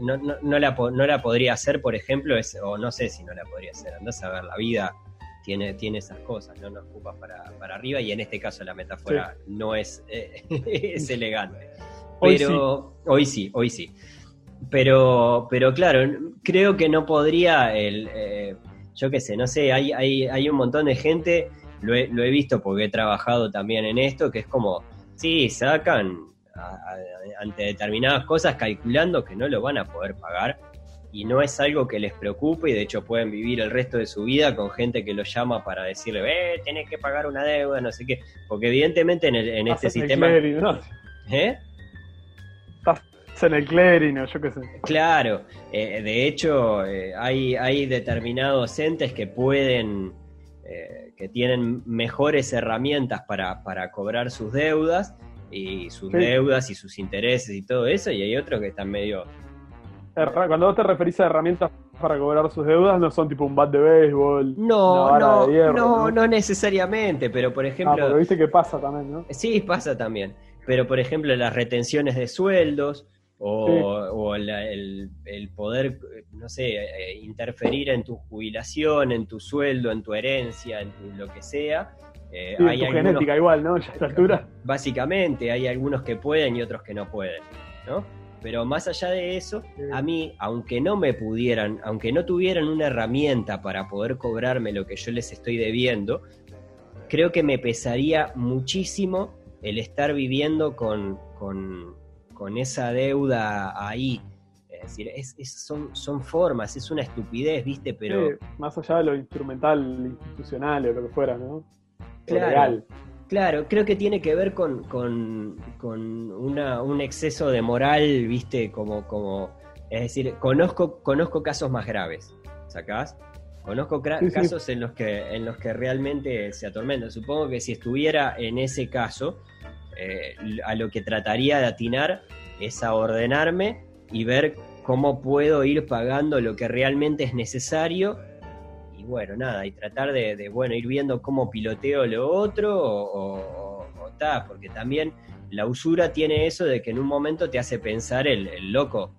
no, no, no la, no la podría hacer, por ejemplo, es, o no sé si no la podría hacer, andás a ver, la vida tiene, tiene esas cosas, no nos ocupa para, para arriba y en este caso la metáfora no es, eh, es elegante. Hoy Pero hoy sí, hoy sí. Pero, pero claro, creo que no podría el, eh, yo qué sé, no sé, hay, hay, hay un montón de gente, lo he, lo he visto porque he trabajado también en esto, que es como, sí, sacan a- a- ante determinadas cosas calculando que no lo van a poder pagar y no es algo que les preocupe y de hecho pueden vivir el resto de su vida con gente que lo llama para decirle, eh, tenés que pagar una deuda, no sé qué, porque evidentemente en, el- en este sistema... clearing, ¿no? ¿Eh? en el clearing yo qué sé. Claro, eh, de hecho eh, hay, hay determinados entes que pueden, eh, que tienen mejores herramientas para, para cobrar sus deudas y sus Sí. deudas y sus intereses y todo eso, y hay otros que están medio... Herra- Cuando vos te referís a herramientas para cobrar sus deudas, no son tipo un bat de béisbol, No, no, de hierro. no, no necesariamente, pero por Ah, ejemplo... pero viste que pasa también, ¿no? Sí, pasa también. Pero, por ejemplo, las retenciones de sueldos o, Sí. o la- el, el poder, no sé, eh, interferir en tu jubilación, en tu sueldo, en tu herencia, en tu- lo que sea. eh, Sí, hay tu algunos- genética igual, ¿no? Ya a esta altura. Básicamente, hay algunos que pueden y otros que no pueden, ¿no? Pero más allá de eso, Sí. a mí, aunque no me pudieran, aunque no tuvieran una herramienta para poder cobrarme lo que yo les estoy debiendo, creo que me pesaría muchísimo el estar viviendo con, con- con esa deuda ahí. Es decir, es- es- son, son formas, es una estupidez, ¿viste? Pero Sí, más allá de lo instrumental, institucional o lo que fuera, ¿no? Claro. legal. Claro, creo que tiene que ver con, con, con una- un exceso de moral, viste, como, como, es decir, conozco, conozco casos más graves, ¿sacás? Conozco sí. casos en los que, en los que realmente se atormentan. Supongo que si estuviera en ese caso, eh, a lo que trataría de atinar es a ordenarme y ver cómo puedo ir pagando lo que realmente es necesario y bueno, nada, y tratar de, de, bueno, ir viendo cómo piloteo lo otro o, o, o ta, porque también la usura tiene eso de que en un momento te hace pensar el, el loco,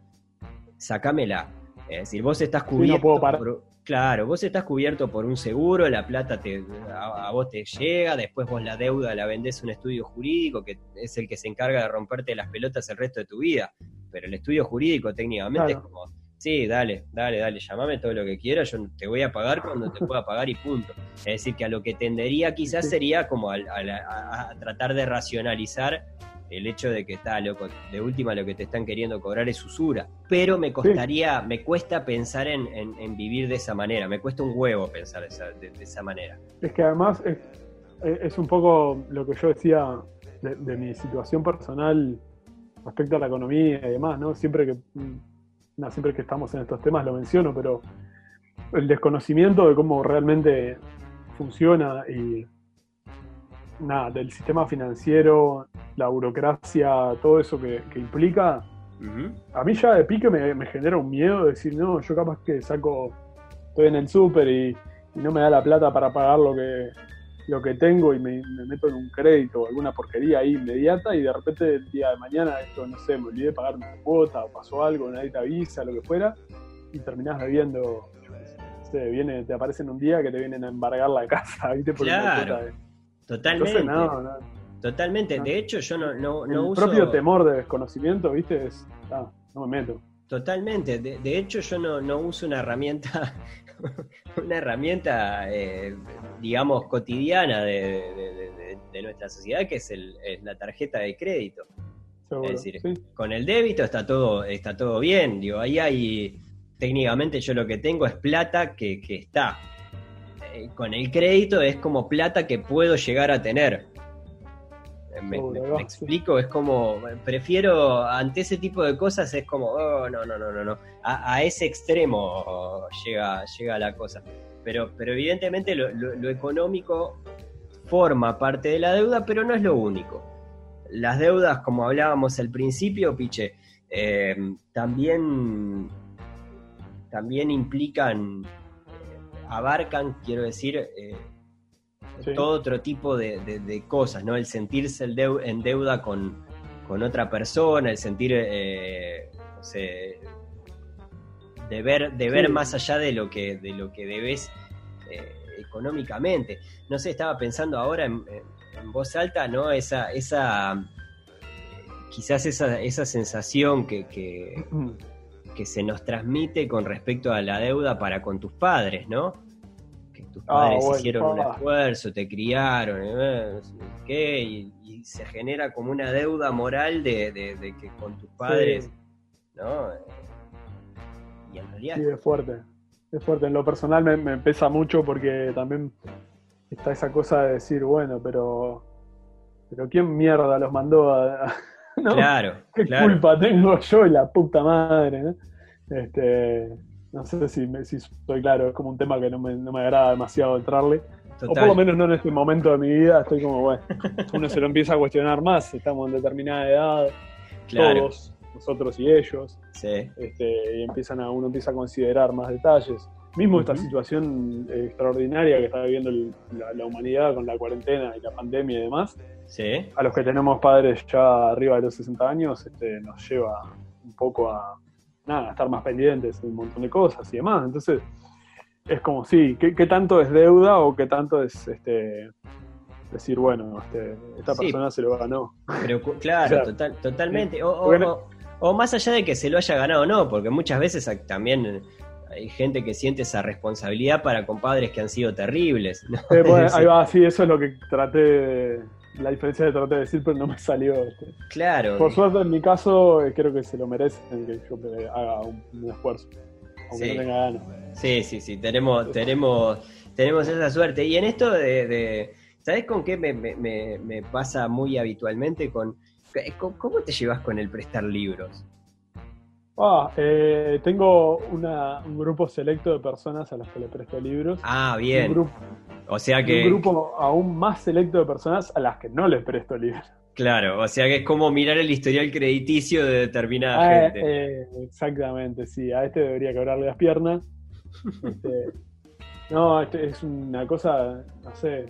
sacámela. Es decir, vos estás no cubierto puedo parar. por, claro, vos estás cubierto por un seguro, la plata te, a, a vos te llega, después vos la deuda la vendés a un estudio jurídico que es el que se encarga de romperte las pelotas el resto de tu vida. Pero el estudio jurídico técnicamente Claro. es como, sí, dale, dale, dale, llamame todo lo que quieras, yo te voy a pagar cuando te pueda pagar y punto. Es decir, que a lo que tendería quizás sería como al- a, a tratar de racionalizar el hecho de que está loco, de última lo que te están queriendo cobrar es usura. Pero me costaría, me cuesta pensar en, en- en vivir de esa manera, me cuesta un huevo pensar de esa, de- de esa manera. Es que además es, es un poco lo que yo decía de, de mi situación personal respecto a la economía y demás, ¿no? Siempre que, mm, no, siempre que estamos en estos temas lo menciono, pero el desconocimiento de cómo realmente funciona y nada, del sistema financiero, la burocracia, todo eso que, que implica, a mí ya de pique me, me genera un miedo de decir, no, yo capaz que saco, estoy en el súper y, y no me da la plata para pagar lo que, lo que tengo y me, me meto en un crédito o alguna porquería ahí inmediata y de repente el día de mañana esto, no sé, me olvidé de pagar una cuota o pasó algo, nadie te avisa, lo que fuera, y terminás sé, no sé, viene, te aparecen un día que te vienen a embargar la casa, ¿viste? Por una Claro. cuota de- Totalmente. Entonces, no, no. Totalmente. No. De hecho, yo no, no, El uso. propio temor de desconocimiento, ¿viste? Es, ah, no me meto. Totalmente. De, de hecho, yo no, no uso una herramienta, una herramienta, eh, digamos, cotidiana de, de- de- de- de nuestra sociedad, que es, el, es la tarjeta de crédito. Seguro. Es decir, sí. Con el débito está todo, está todo bien. Digo, ahí hay, técnicamente yo lo que tengo es plata que, que está. Eh, con el crédito es como plata que puedo llegar a tener. Me, explico, es como, prefiero, ante ese tipo de cosas es como, oh, no, no, no, no, no. A, a ese extremo llega, llega la cosa. Pero, pero evidentemente lo, lo- lo económico forma parte de la deuda, pero no es lo único. Las deudas, como hablábamos al principio, Piche, eh, también, también implican, eh, abarcan, quiero decir, eh, Sí. todo otro tipo de, de- de cosas, ¿no? El sentirse el deu- en deuda con, con otra persona, el sentir, eh, no sé, de ver, de ver Sí. más allá de lo que, de lo que debes eh, económicamente. No sé, estaba pensando ahora en, en- en voz alta, ¿no? Esa, esa quizás esa, esa sensación que, que, que se nos transmite con respecto a la deuda para con tus padres, ¿no? Tus Ah, padres bueno, hicieron un esfuerzo, te criaron, eh, qué, y, y se genera como una deuda moral de, de- de que con tus padres, Sí. ¿no? Eh, Y en realidad Sí, es fuerte. Es fuerte. En lo personal me, me pesa mucho porque también está esa cosa de decir, bueno, pero. Pero ¿quién mierda los mandó a, ¿no? Claro, ¿Qué claro. culpa tengo yo y la puta madre? ¿no? Este, no sé si, me, si estoy claro, es como un tema que no me, no me agrada demasiado entrarle. O por lo menos no en este momento de mi vida, estoy como, bueno, uno se lo empieza a cuestionar más, estamos en determinada edad, Claro. todos, nosotros y ellos, Sí. este, y empiezan a, uno empieza a considerar más detalles. Mismo esta situación eh, extraordinaria que está viviendo el- la, la humanidad con la cuarentena y la pandemia y demás, Sí. a los que tenemos padres ya arriba de los 60 años, este, nos lleva un poco a, nada, estar más pendientes de un montón de cosas y demás. Entonces, es como, sí, ¿qué, qué tanto es deuda o qué tanto es este, decir, bueno, este, esta Sí. persona se lo ganó? Pero claro, total- totalmente. O, o- o- más allá de que se lo haya ganado o no, porque muchas veces también hay gente que siente esa responsabilidad para compadres que han sido terribles. ¿no? Eh, bueno, ahí va, sí, eso es lo que traté de, la diferencia que traté de decir, pero no me salió. este. Claro. Por suerte, en mi caso, eh, creo que se lo merecen que yo eh, haga un, un esfuerzo, aunque Sí. no tenga ganas. Sí, sí, sí, tenemos, tenemos, tenemos esa suerte. Y en esto de, de- ¿sabes con qué me, me- me- me pasa muy habitualmente? Con, con- ¿Cómo te llevas con el prestar libros? Ah, eh, tengo una- un grupo selecto de personas a las que le presto libros. Ah, Un bien. grupo, O sea que, un grupo aún más selecto de personas a las que no les presto libros. claro, o sea que es como mirar el historial crediticio de determinada Ah, gente. eh, exactamente, sí. A este debería quebrarle las piernas. Este, no, este es una cosa, no sé.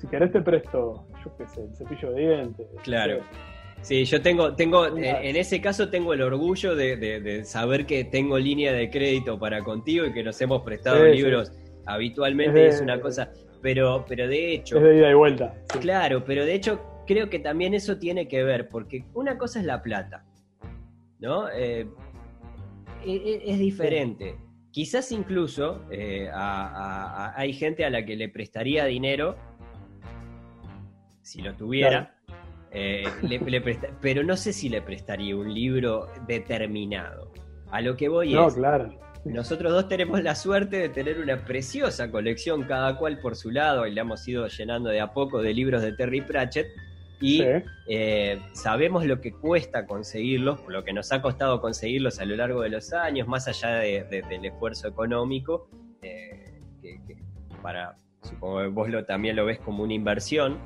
Si querés te presto, yo qué sé, el cepillo de dientes. Claro. no sé. Sí, yo tengo, tengo, en, Mira. en ese caso tengo el orgullo de, de- de saber que tengo línea de crédito para contigo y que nos hemos prestado Sí, sí. Habitualmente Es de- y es una cosa, pero, pero de hecho, Es de ida y vuelta. sí. claro, pero de hecho creo que también eso tiene que ver, porque una cosa es la plata, ¿no? Eh, e- e- es diferente. Quizás incluso eh, a- a- a- hay gente a la que le prestaría dinero, si lo tuviera, eh, le- le presta- pero no sé si le prestaría un libro determinado. A lo que voy No, es, claro. Nosotros dos tenemos la suerte de tener una preciosa colección, cada cual por su lado, y la hemos ido llenando de a poco de libros de Terry Pratchett. Y Sí. eh, sabemos lo que cuesta conseguirlos, lo que nos ha costado conseguirlos a lo largo de los años, más allá de- de- del esfuerzo económico, eh, que, que para, supongo que vos lo, también lo ves como una inversión.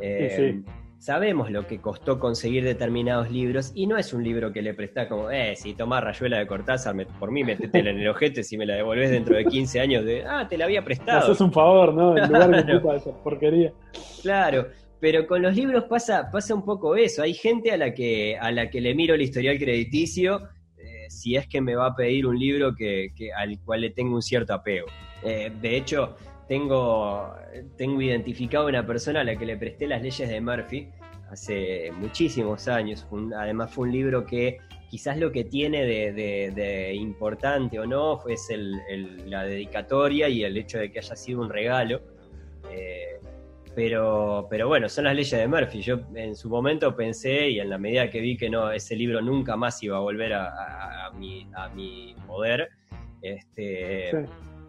Eh, Sí, Sabemos lo que costó conseguir determinados libros y no es un libro que le prestás como, eh, si tomás rayuela de Cortázar, me- por mí metetela en el ojete si me la devolvés dentro de 15 años de, ah, te la había prestado. haces un favor, ¿no? En lugar de puta esa porquería. Claro, pero con los libros pasa, pasa un poco eso. Hay gente a la que, a la que le miro el historial crediticio eh, si es que me va a pedir un libro que, que- al cual le tengo un cierto apego. Eh, de hecho, tengo, tengo identificado una persona a la que le presté las leyes de Murphy hace muchísimos años. Fue un- además fue un libro que quizás lo que tiene de, de- de importante o no es el- el- la dedicatoria y el hecho de que haya sido un regalo. Eh, pero, pero bueno, son las leyes de Murphy. Yo en su momento pensé, y en la medida que vi que no, ese libro nunca más iba a volver a, a- a mi, a mi poder, este, Sí.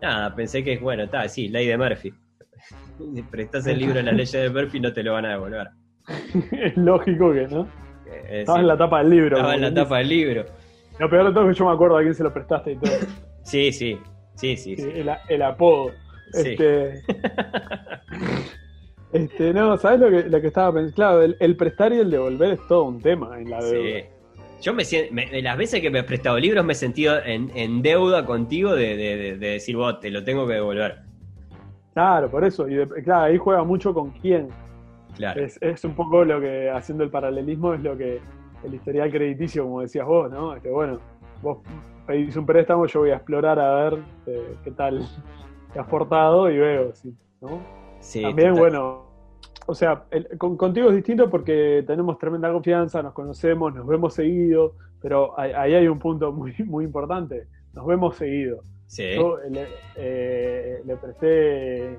nada, pensé que, bueno, está, sí, ley de Murphy. Prestás el libro en las leyes de Murphy, no te lo van a devolver. es lógico que, ¿no? Eh, es Estaba en la tapa del libro. estaba en la tapa del libro. Lo peor de todo es que yo me acuerdo a quién se lo prestaste y todo. Sí, sí, sí, sí. El, el apodo. Sí. Este, este, no, ¿sabes lo que, lo que estaba pensando? Claro, el, el prestar y el devolver es todo un tema en la deuda. Sí. Yo me siento, me- las veces que me he prestado libros me he sentido en, en deuda contigo de, de- de- de decir, vos, te lo tengo que devolver. Claro, por eso. Y claro, ahí juega mucho con quién. Claro. Es, es un poco lo que, haciendo el paralelismo, es lo que el historial crediticio, como decías vos, ¿no? Este, bueno, vos pedís un préstamo, yo voy a explorar a ver eh, qué tal te has portado y veo, sí, ¿no? Sí, También, total. bueno, o sea, el- con- contigo es distinto porque tenemos tremenda confianza, nos conocemos, nos vemos seguido, pero ahí, hay un punto muy, muy importante, nos vemos seguido. Sí. Yo le, eh, le presté,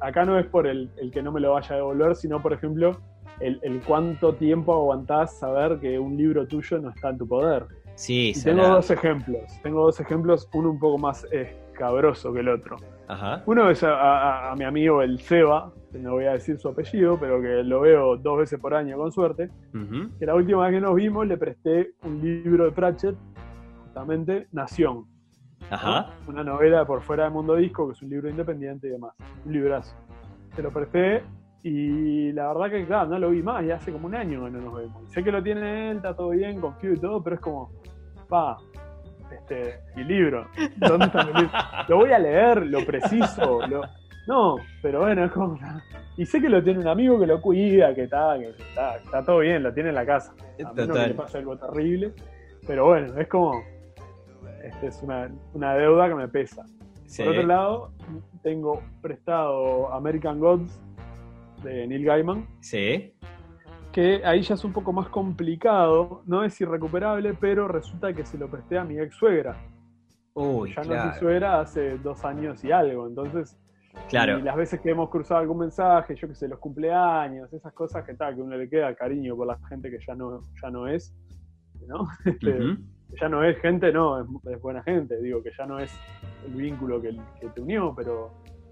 acá no es por el, el que no me lo vaya a devolver, sino, por ejemplo, el, el cuánto tiempo aguantás saber que un libro tuyo no está en tu poder. Sí, Y tengo dos ejemplos, tengo dos ejemplos, uno un poco más escabroso que el otro. Ajá. Uno es a, a- a mi amigo el Seba, no voy a decir su apellido, pero que lo veo dos veces por año con suerte, que la última vez que nos vimos le presté un libro de Pratchett, justamente Nación. ¿No? Ajá. Una novela por fuera del mundo disco, que es un libro independiente y demás. Un librazo. Se lo presté y la verdad que, claro, no lo vi más, y hace como un año que no nos vemos. Sé que lo tiene él, está todo bien, confío y todo, pero es como, pa, este, mi libro. ¿Dónde está mi libro? Lo voy a leer, lo preciso, lo... No, pero bueno, es como... Y sé que lo tiene un amigo que lo cuida, que está, que está, está todo bien, lo tiene en la casa. A menos que Total. le pase algo terrible. Pero bueno, es como... Este es una, una deuda que me pesa. Sí. Por otro lado, tengo prestado American Gods de Neil Gaiman, Sí. que ahí ya es un poco más complicado, no es irrecuperable, pero resulta que se lo presté a mi ex suegra. Uy, ya no es mi claro. suegra hace dos años y algo, entonces Claro. y las veces que hemos cruzado algún mensaje, yo que sé, los cumpleaños, esas cosas que tal, que uno le queda cariño por la gente que ya no, ya no es, ¿no? Ujú. Ya no es gente, no, es, es buena gente, digo, que ya no es el vínculo que, que te unió, pero,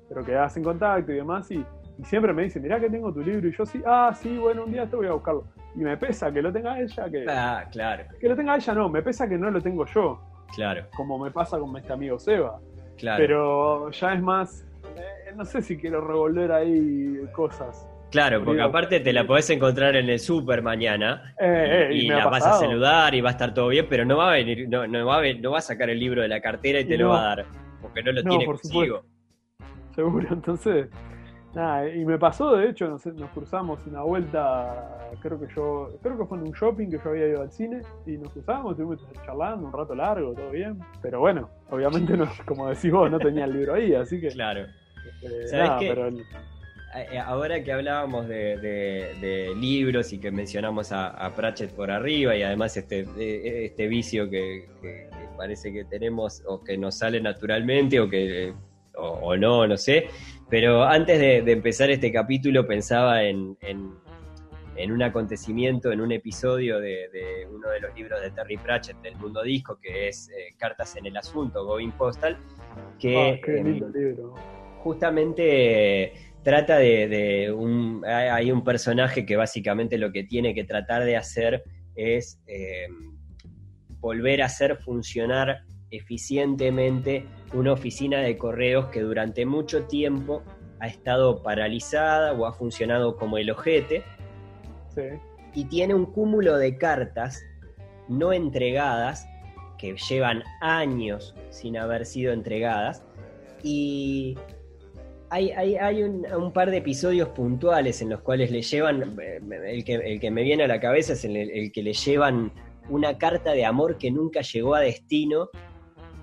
pero quedás en contacto y demás, y, y siempre me dice, mirá que tengo tu libro, y yo sí, ah, sí, bueno, un día te voy a buscarlo. Y me pesa que lo tenga ella, que, Ah, claro, que lo tenga ella no, me pesa que no lo tengo yo, claro, como me pasa con este amigo Seba. claro. Pero ya es más, eh, no sé si quiero revolver ahí cosas. Claro, porque aparte te la podés encontrar en el súper mañana Eh, eh, y, ha la vas a saludar y va a estar todo bien, pero no va a venir, no, no va a ven- no va a sacar el libro de la cartera y te Y lo va a dar, porque no lo No, tiene por consigo. Seguro, entonces, nada, y me pasó, de hecho, nos, nos cruzamos una vuelta, creo que yo, creo que fue en un shopping que yo había ido al cine, y nos cruzamos, estuvimos charlando un rato largo, todo bien, pero bueno, obviamente, no, como decís vos, no tenía el libro ahí, así que, Claro. eh, ¿Sabés nada, qué? pero el- Ahora que hablábamos de, de- de libros y que mencionamos a, a Pratchett por arriba y además este, eh, este vicio que, que- que parece que tenemos o que nos sale naturalmente o que o, o no, no sé. Pero antes de, de empezar este capítulo pensaba en, en- en un acontecimiento, en un episodio de, de uno de los libros de Terry Pratchett del Mundo Disco, que es eh, Cartas en el Asunto, Going Postal, que ah, qué em, lindo libro. justamente eh, trata de, de un hay un personaje que básicamente lo que tiene que tratar de hacer es eh, volver a hacer funcionar eficientemente una oficina de correos que durante mucho tiempo ha estado paralizada o ha funcionado como el ojete Sí. y tiene un cúmulo de cartas no entregadas que llevan años sin haber sido entregadas y hay, hay- hay un, un par de episodios puntuales en los cuales le llevan, eh, el que, el que me viene a la cabeza es el, el que le llevan una carta de amor que nunca llegó a destino,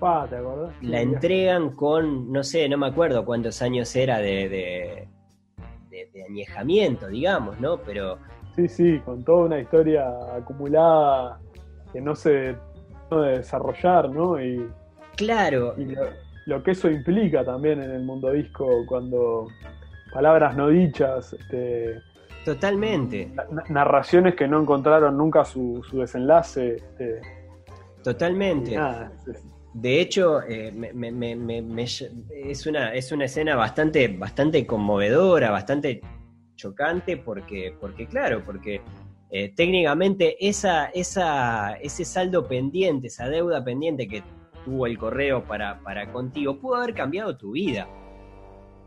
Pa, ¿te acordás? la entregan con, no sé, no me acuerdo cuántos años era de, de, de- de añejamiento, digamos, ¿no? Pero Sí, sí, con toda una historia acumulada que no se no de desarrollar, ¿no? Y, claro, y lo, lo que eso implica también en el mundo disco cuando palabras no dichas, este, totalmente. na- narraciones que no encontraron nunca su, su desenlace, este, Totalmente. nada, es- es- De hecho, eh, me- me- me- me- me- es, una, es una escena bastante, bastante conmovedora, bastante chocante, porque, porque claro, porque eh, técnicamente esa, esa, ese saldo pendiente, esa deuda pendiente que tuvo el correo para, para contigo, pudo haber cambiado tu vida.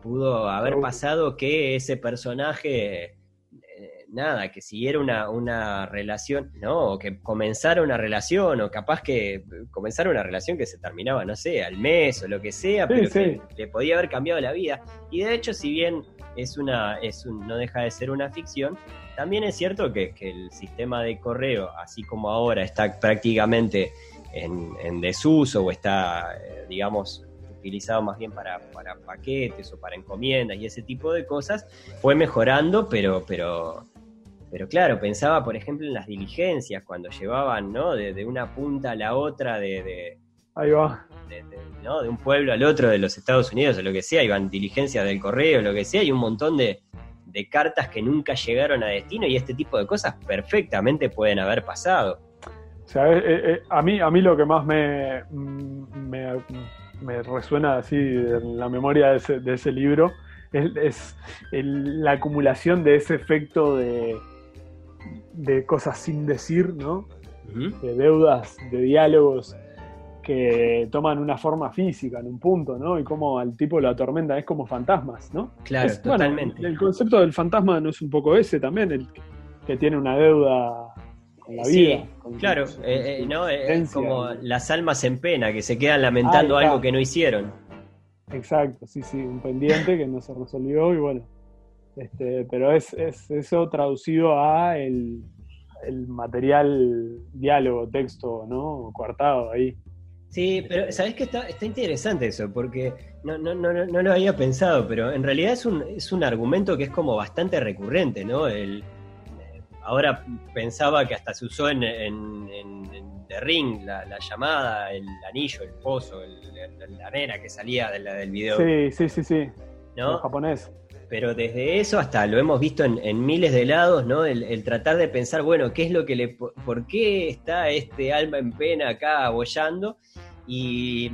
Pudo haber pasado que ese personaje, eh, nada, que siguiera una, una relación, no, o que comenzara una relación, o capaz que comenzara una relación que se terminaba, no sé, al mes o lo que sea, Sí, pero sí. que le podía haber cambiado la vida. Y de hecho, si bien es una, es un, no deja de ser una ficción, también es cierto que, que el sistema de correo, así como ahora está prácticamente en, en desuso o está, eh, digamos, utilizado más bien para, para paquetes o para encomiendas y ese tipo de cosas, fue mejorando, pero, pero, pero claro, pensaba, por ejemplo, en las diligencias, cuando llevaban, ¿no? De, de una punta a la otra, de, de, ahí va. de- ¿no? de un pueblo al otro de los Estados Unidos o lo que sea, iban diligencias del correo, lo que sea, y un montón de, de cartas que nunca llegaron a destino y este tipo de cosas perfectamente pueden haber pasado. O sea, eh, eh, a, mí, a mí lo que más me, mm, me me resuena así en la memoria de ese, libro, es, la acumulación de ese efecto de, de cosas sin decir, ¿no? De deudas, de diálogos que toman una forma física en un punto, ¿no? Y cómo al tipo lo atormenta, es como fantasmas, ¿no? Claro, totalmente. el concepto del fantasma no es un poco ese también, el que tiene una deuda con la vida. claro, eh, eh, ¿no? Es como las almas en pena, que se quedan lamentando algo que no hicieron. Exacto, sí, sí, un pendiente que no se resolvió y bueno. Este, pero es, es eso traducido a el, el material, diálogo, texto, ¿no? Coartado ahí. Sí, pero sabes que está, está interesante eso, porque no, no, no, no lo había pensado, pero en realidad es un, es un argumento que es como bastante recurrente, ¿no? El, ahora pensaba que hasta se usó en, The Ring, la, llamada, el anillo, el pozo, la arena que salía del video. Sí, sí, sí, sí. ¿No? En japonés. Pero desde eso hasta lo hemos visto en, miles de lados, ¿no? El, tratar de pensar, bueno, ¿qué es lo que le. ¿Por qué está este alma en pena acá abollando? Y,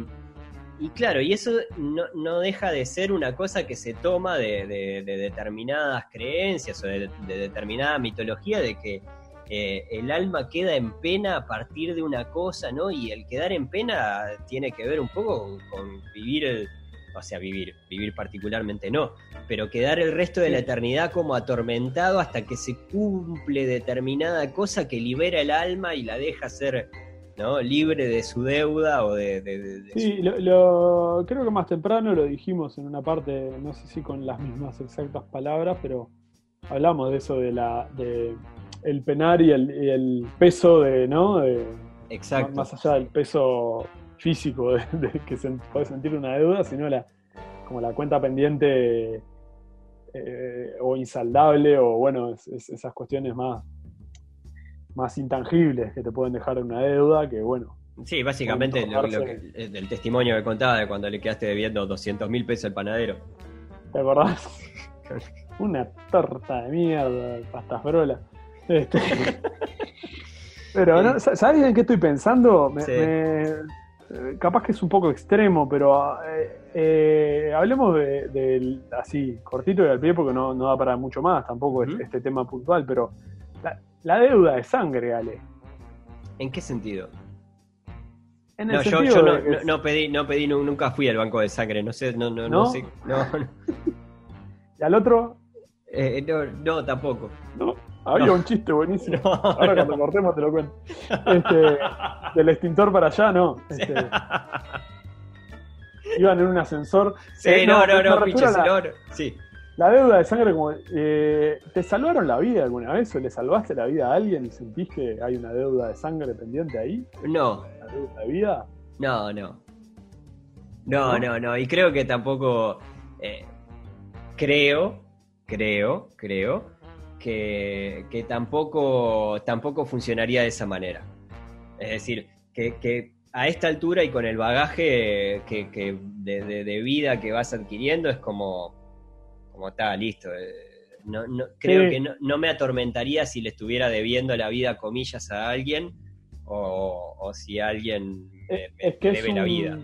claro, y eso no, deja de ser una cosa que se toma de, determinadas creencias o de, determinada mitología de que eh, el alma queda en pena a partir de una cosa, ¿no? Y el quedar en pena tiene que ver un poco con vivir el o sea, vivir, vivir particularmente no, pero quedar el resto de la eternidad como atormentado hasta que se cumple determinada cosa que libera el alma y la deja ser ¿no? libre de su deuda o de... sí, lo, creo que más temprano lo dijimos en una parte, no sé si con las mismas exactas palabras, pero hablamos de eso de la... De, el penar y el, peso de, ¿no? Exacto. Más allá del peso físico de, que se puede sentir una deuda, sino la, como la cuenta pendiente eh, o insaldable o bueno, esas cuestiones más, más intangibles que te pueden dejar una deuda que bueno. Sí, básicamente lo, el testimonio que contaba de cuando le quedaste debiendo 200 mil pesos al panadero. ¿Te acordás? una torta de mierda, pastas brola. Este... Pero, ¿sabes en qué estoy pensando? me, eh, capaz que es un poco extremo, pero eh, eh, hablemos de, así, cortito y al pie, porque no, da para mucho más tampoco este, tema puntual, pero la, deuda de sangre, Ale. ¿En qué sentido? no, yo, no, pedí, no pedí, nunca fui al banco de sangre, no sé, no, no, no, sé. ¿Y al otro? no, tampoco. ¿No? Había un chiste buenísimo. Ahora cuando cortemos te lo cuento. Este, del extintor para allá, no. Este, iban en un ascensor. Sí, eh, no, no, no, la, sí. La deuda de sangre, como. Eh, ¿Te salvaron la vida alguna vez o le salvaste la vida a alguien y sentís que hay una deuda de sangre pendiente ahí? No. ¿La deuda de vida? No, no. No, no, no. Y creo que tampoco. Eh, creo, creo, creo que, tampoco, tampoco funcionaría de esa manera. Es decir, que, a esta altura y con el bagaje que, de, vida que vas adquiriendo es como, como está, listo. Eh, no, creo que no, me atormentaría si le estuviera debiendo la vida, comillas, a alguien o, si alguien me, debe la vida.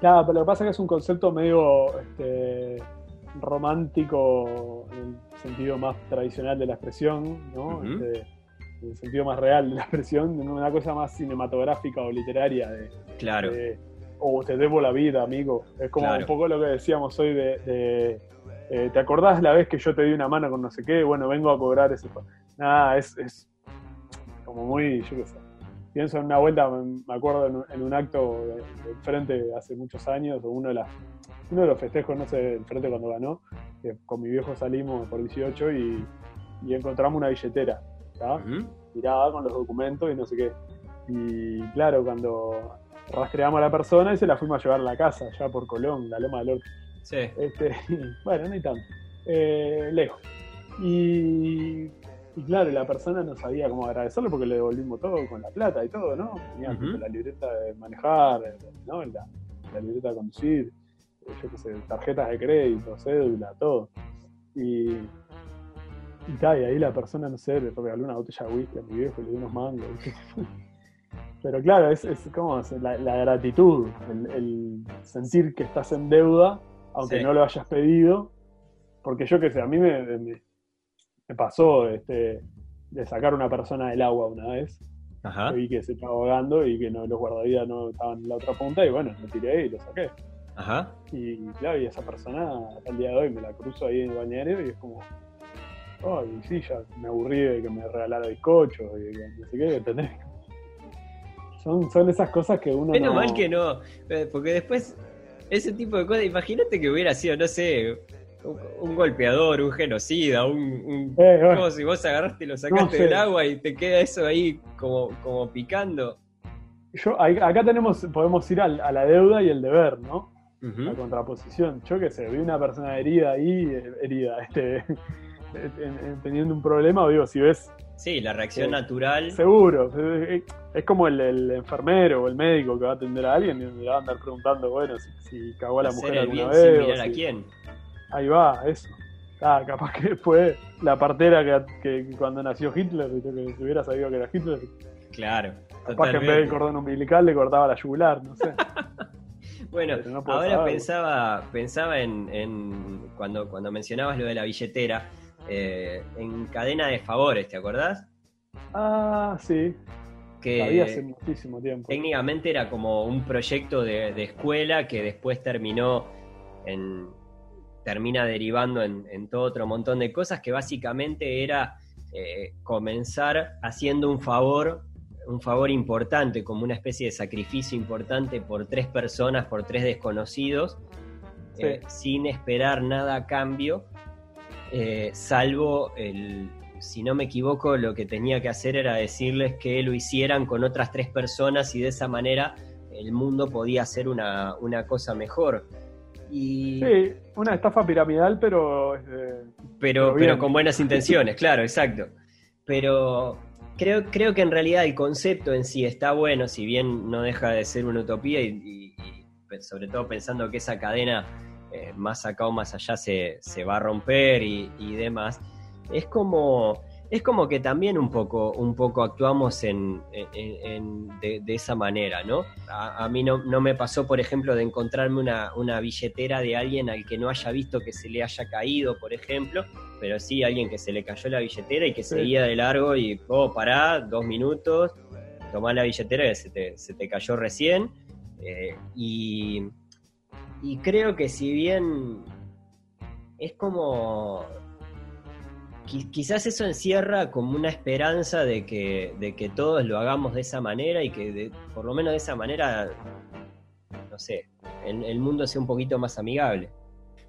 Claro, pero lo que pasa es que es un concepto medio este, romántico en el sentido más tradicional de la expresión, ¿no? Este, en el sentido más real de la expresión, una cosa más cinematográfica o literaria. De, claro. o te debo la vida, amigo. Es como un poco lo que decíamos hoy de, eh, ¿te acordás la vez que yo te di una mano con no sé qué? Bueno, vengo a cobrar ese... Nada, es, es como muy, yo qué sé. Pienso en una vuelta, me acuerdo en un, acto de, frente hace muchos años, o uno de las uno de los festejos, no sé, el frente cuando ganó, con mi viejo salimos por 18 y, encontramos una billetera, ¿está? Tirada con los documentos y no sé qué. Y claro, cuando rastreamos a la persona y se la fuimos a llevar a la casa, ya por Colón, la Loma del Orto. Sí. Este, bueno, no hay tanto. Eh, lejos. Y, claro, la persona no sabía cómo agradecerlo porque le devolvimos todo con la plata y todo, ¿no? Tenía la libreta de manejar, ¿no? La, la libreta de conducir yo qué sé, tarjetas de crédito, cédula, todo. Y, y, y ahí la persona, no sé, le regaló una botella de whisky a mi viejo, le dio unos mangos. Pero claro, es, es como la, la gratitud, el, el sentir que estás en deuda, aunque Sí. no lo hayas pedido. Porque yo qué sé, a mí me, me- me pasó este, de sacar una persona del agua una vez. Ajá. Vi que se estaba ahogando y que no, los guardavidas no estaban en la otra punta y bueno, lo tiré y lo saqué. Ajá. Y claro, y esa persona hasta el día de hoy me la cruzo ahí en el bañero y es como, ay, sí, ya me aburrí de que me regalara bizcocho y que no sé qué, ¿entendés? Son, son esas cosas que uno Menos no... mal que no, eh, porque después ese tipo de cosas, imagínate que hubiera sido, no sé, un, un golpeador, un genocida, un... un- Eh, bueno, como si vos agarraste y lo sacaste No sé. del agua y te queda eso ahí como, como picando. yo, acá tenemos, podemos ir a la deuda y el deber, ¿no? La contraposición. Yo qué sé, vi una persona herida ahí, eh, herida, este, teniendo un problema, digo, si ves Sí, la reacción Sí. natural. Seguro, es como el, el enfermero o el médico que va a atender a alguien y le va a andar preguntando, bueno, si, si cagó a la hacer mujer alguna bien vez. sin o mirar a si- quién. Ahí va, eso. Ah, capaz que fue la partera que, que cuando nació Hitler, que si hubiera sabido que era Hitler, Claro. capaz que en vez del cordón umbilical le cortaba la yugular, no sé. Bueno, no ahora pensaba, pensaba en, en cuando, cuando mencionabas lo de la billetera, eh, en cadena de favores, ¿te acordás? Ah, sí, Que vi hace muchísimo tiempo. técnicamente era como un proyecto de, de escuela que después terminó en termina derivando en, en todo otro montón de cosas que básicamente era eh, comenzar haciendo un favor un favor importante como una especie de sacrificio importante por tres personas por tres desconocidos Sí. eh, sin esperar nada a cambio eh, salvo el si no me equivoco, lo que tenía que hacer era decirles que lo hicieran con otras tres personas y de esa manera el mundo podía ser una, una cosa mejor. Y, Sí, una estafa piramidal, pero pero, pero con buenas intenciones, claro, exacto. Pero creo, creo que en realidad el concepto en sí está bueno, si bien no deja de ser una utopía y, y- y, sobre todo pensando que esa cadena eh, más acá o más allá se, se va a romper y, y demás. Es como, es como que también un poco, un poco actuamos en, en- en- de, de esa manera, ¿no? A, a mí no, no me pasó, por ejemplo, de encontrarme una, una billetera de alguien al que no haya visto que se le haya caído, por ejemplo, pero sí alguien que se le cayó la billetera y que Sí. seguía de largo y, oh, pará, dos minutos, tomá la billetera que se te, se te cayó recién. eh, y, y creo que si bien es como qui- quizás eso encierra como una esperanza de que, de que todos lo hagamos de esa manera y que de- por lo menos de esa manera, no sé, el, el mundo sea un poquito más amigable.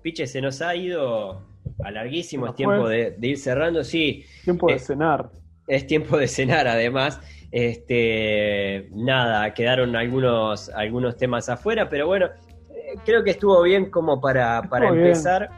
Piche, se nos ha ido a larguísimo, es tiempo de, de ir cerrando, sí, tiempo de Eh, cenar. es tiempo de cenar además. Este, nada, quedaron algunos, algunos temas afuera, pero bueno, creo que estuvo bien como para, para bien. empezar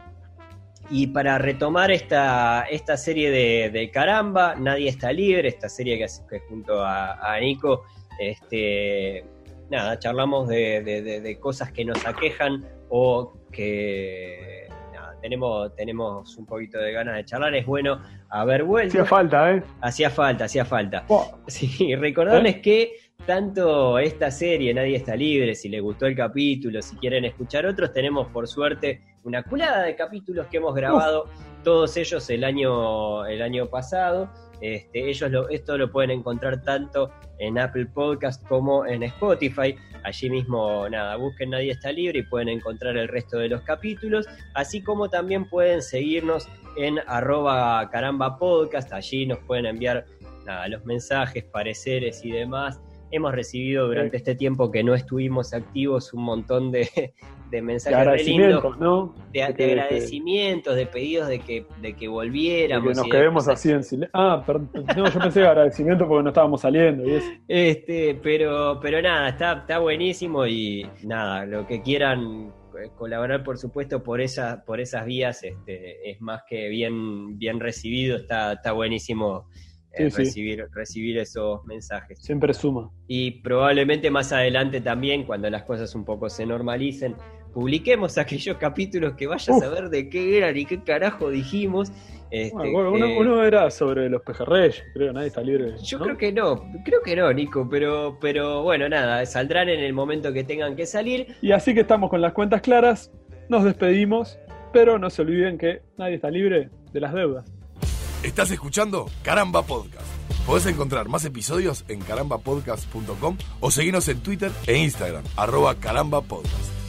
y para retomar esta, esta serie de, de Caramba, Nadie está libre, esta serie que, que junto a, a Nico, este, nada, charlamos de, de- cosas que nos aquejan o que nada, tenemos, tenemos un poquito de ganas de charlar. Es bueno haber vuelto. Hacía falta, ¿eh? Hacía falta, hacía falta. Sí, recordarles que tanto esta serie, Nadie está libre, si les gustó el capítulo, si quieren escuchar otros, tenemos por suerte una culada de capítulos que hemos grabado, todos ellos el año, el año pasado. Este, ellos lo, esto lo pueden encontrar tanto en Apple Podcast como en Spotify. Allí mismo, nada, busquen Nadie está libre y pueden encontrar el resto de los capítulos, así como también pueden seguirnos en arroba caramba podcast, allí nos pueden enviar nada, los mensajes, pareceres y demás. Hemos recibido durante Sí. este tiempo que no estuvimos activos un montón de, mensajes de, de que- que- agradecimientos, de pedidos de que, de que De volviéramos. que nos quedemos así en silencio. Ah, perdón. No, yo pensé agradecimiento porque no estábamos saliendo y eso. Este, pero, pero nada, está, está buenísimo y nada, lo que quieran colaborar, por supuesto, por esas, por esas vías, este, es más que bien, bien recibido, está, está buenísimo eh, Sí, sí. recibir, esos mensajes. Siempre suma. Y probablemente más adelante también, cuando las cosas un poco se normalicen, publiquemos aquellos capítulos que vayas a saber de qué eran y qué carajo dijimos. Este, uno, era sobre los pejerreyes, creo, nadie está libre. Yo creo que no, creo que no, Nico, pero, pero bueno, nada, saldrán en el momento que tengan que salir. Y así que estamos con las cuentas claras, nos despedimos, pero no se olviden que nadie está libre de las deudas. Estás escuchando Caramba Podcast. Podés encontrar más episodios en carambapodcast.com o seguirnos en Twitter e Instagram, arroba carambapodcast.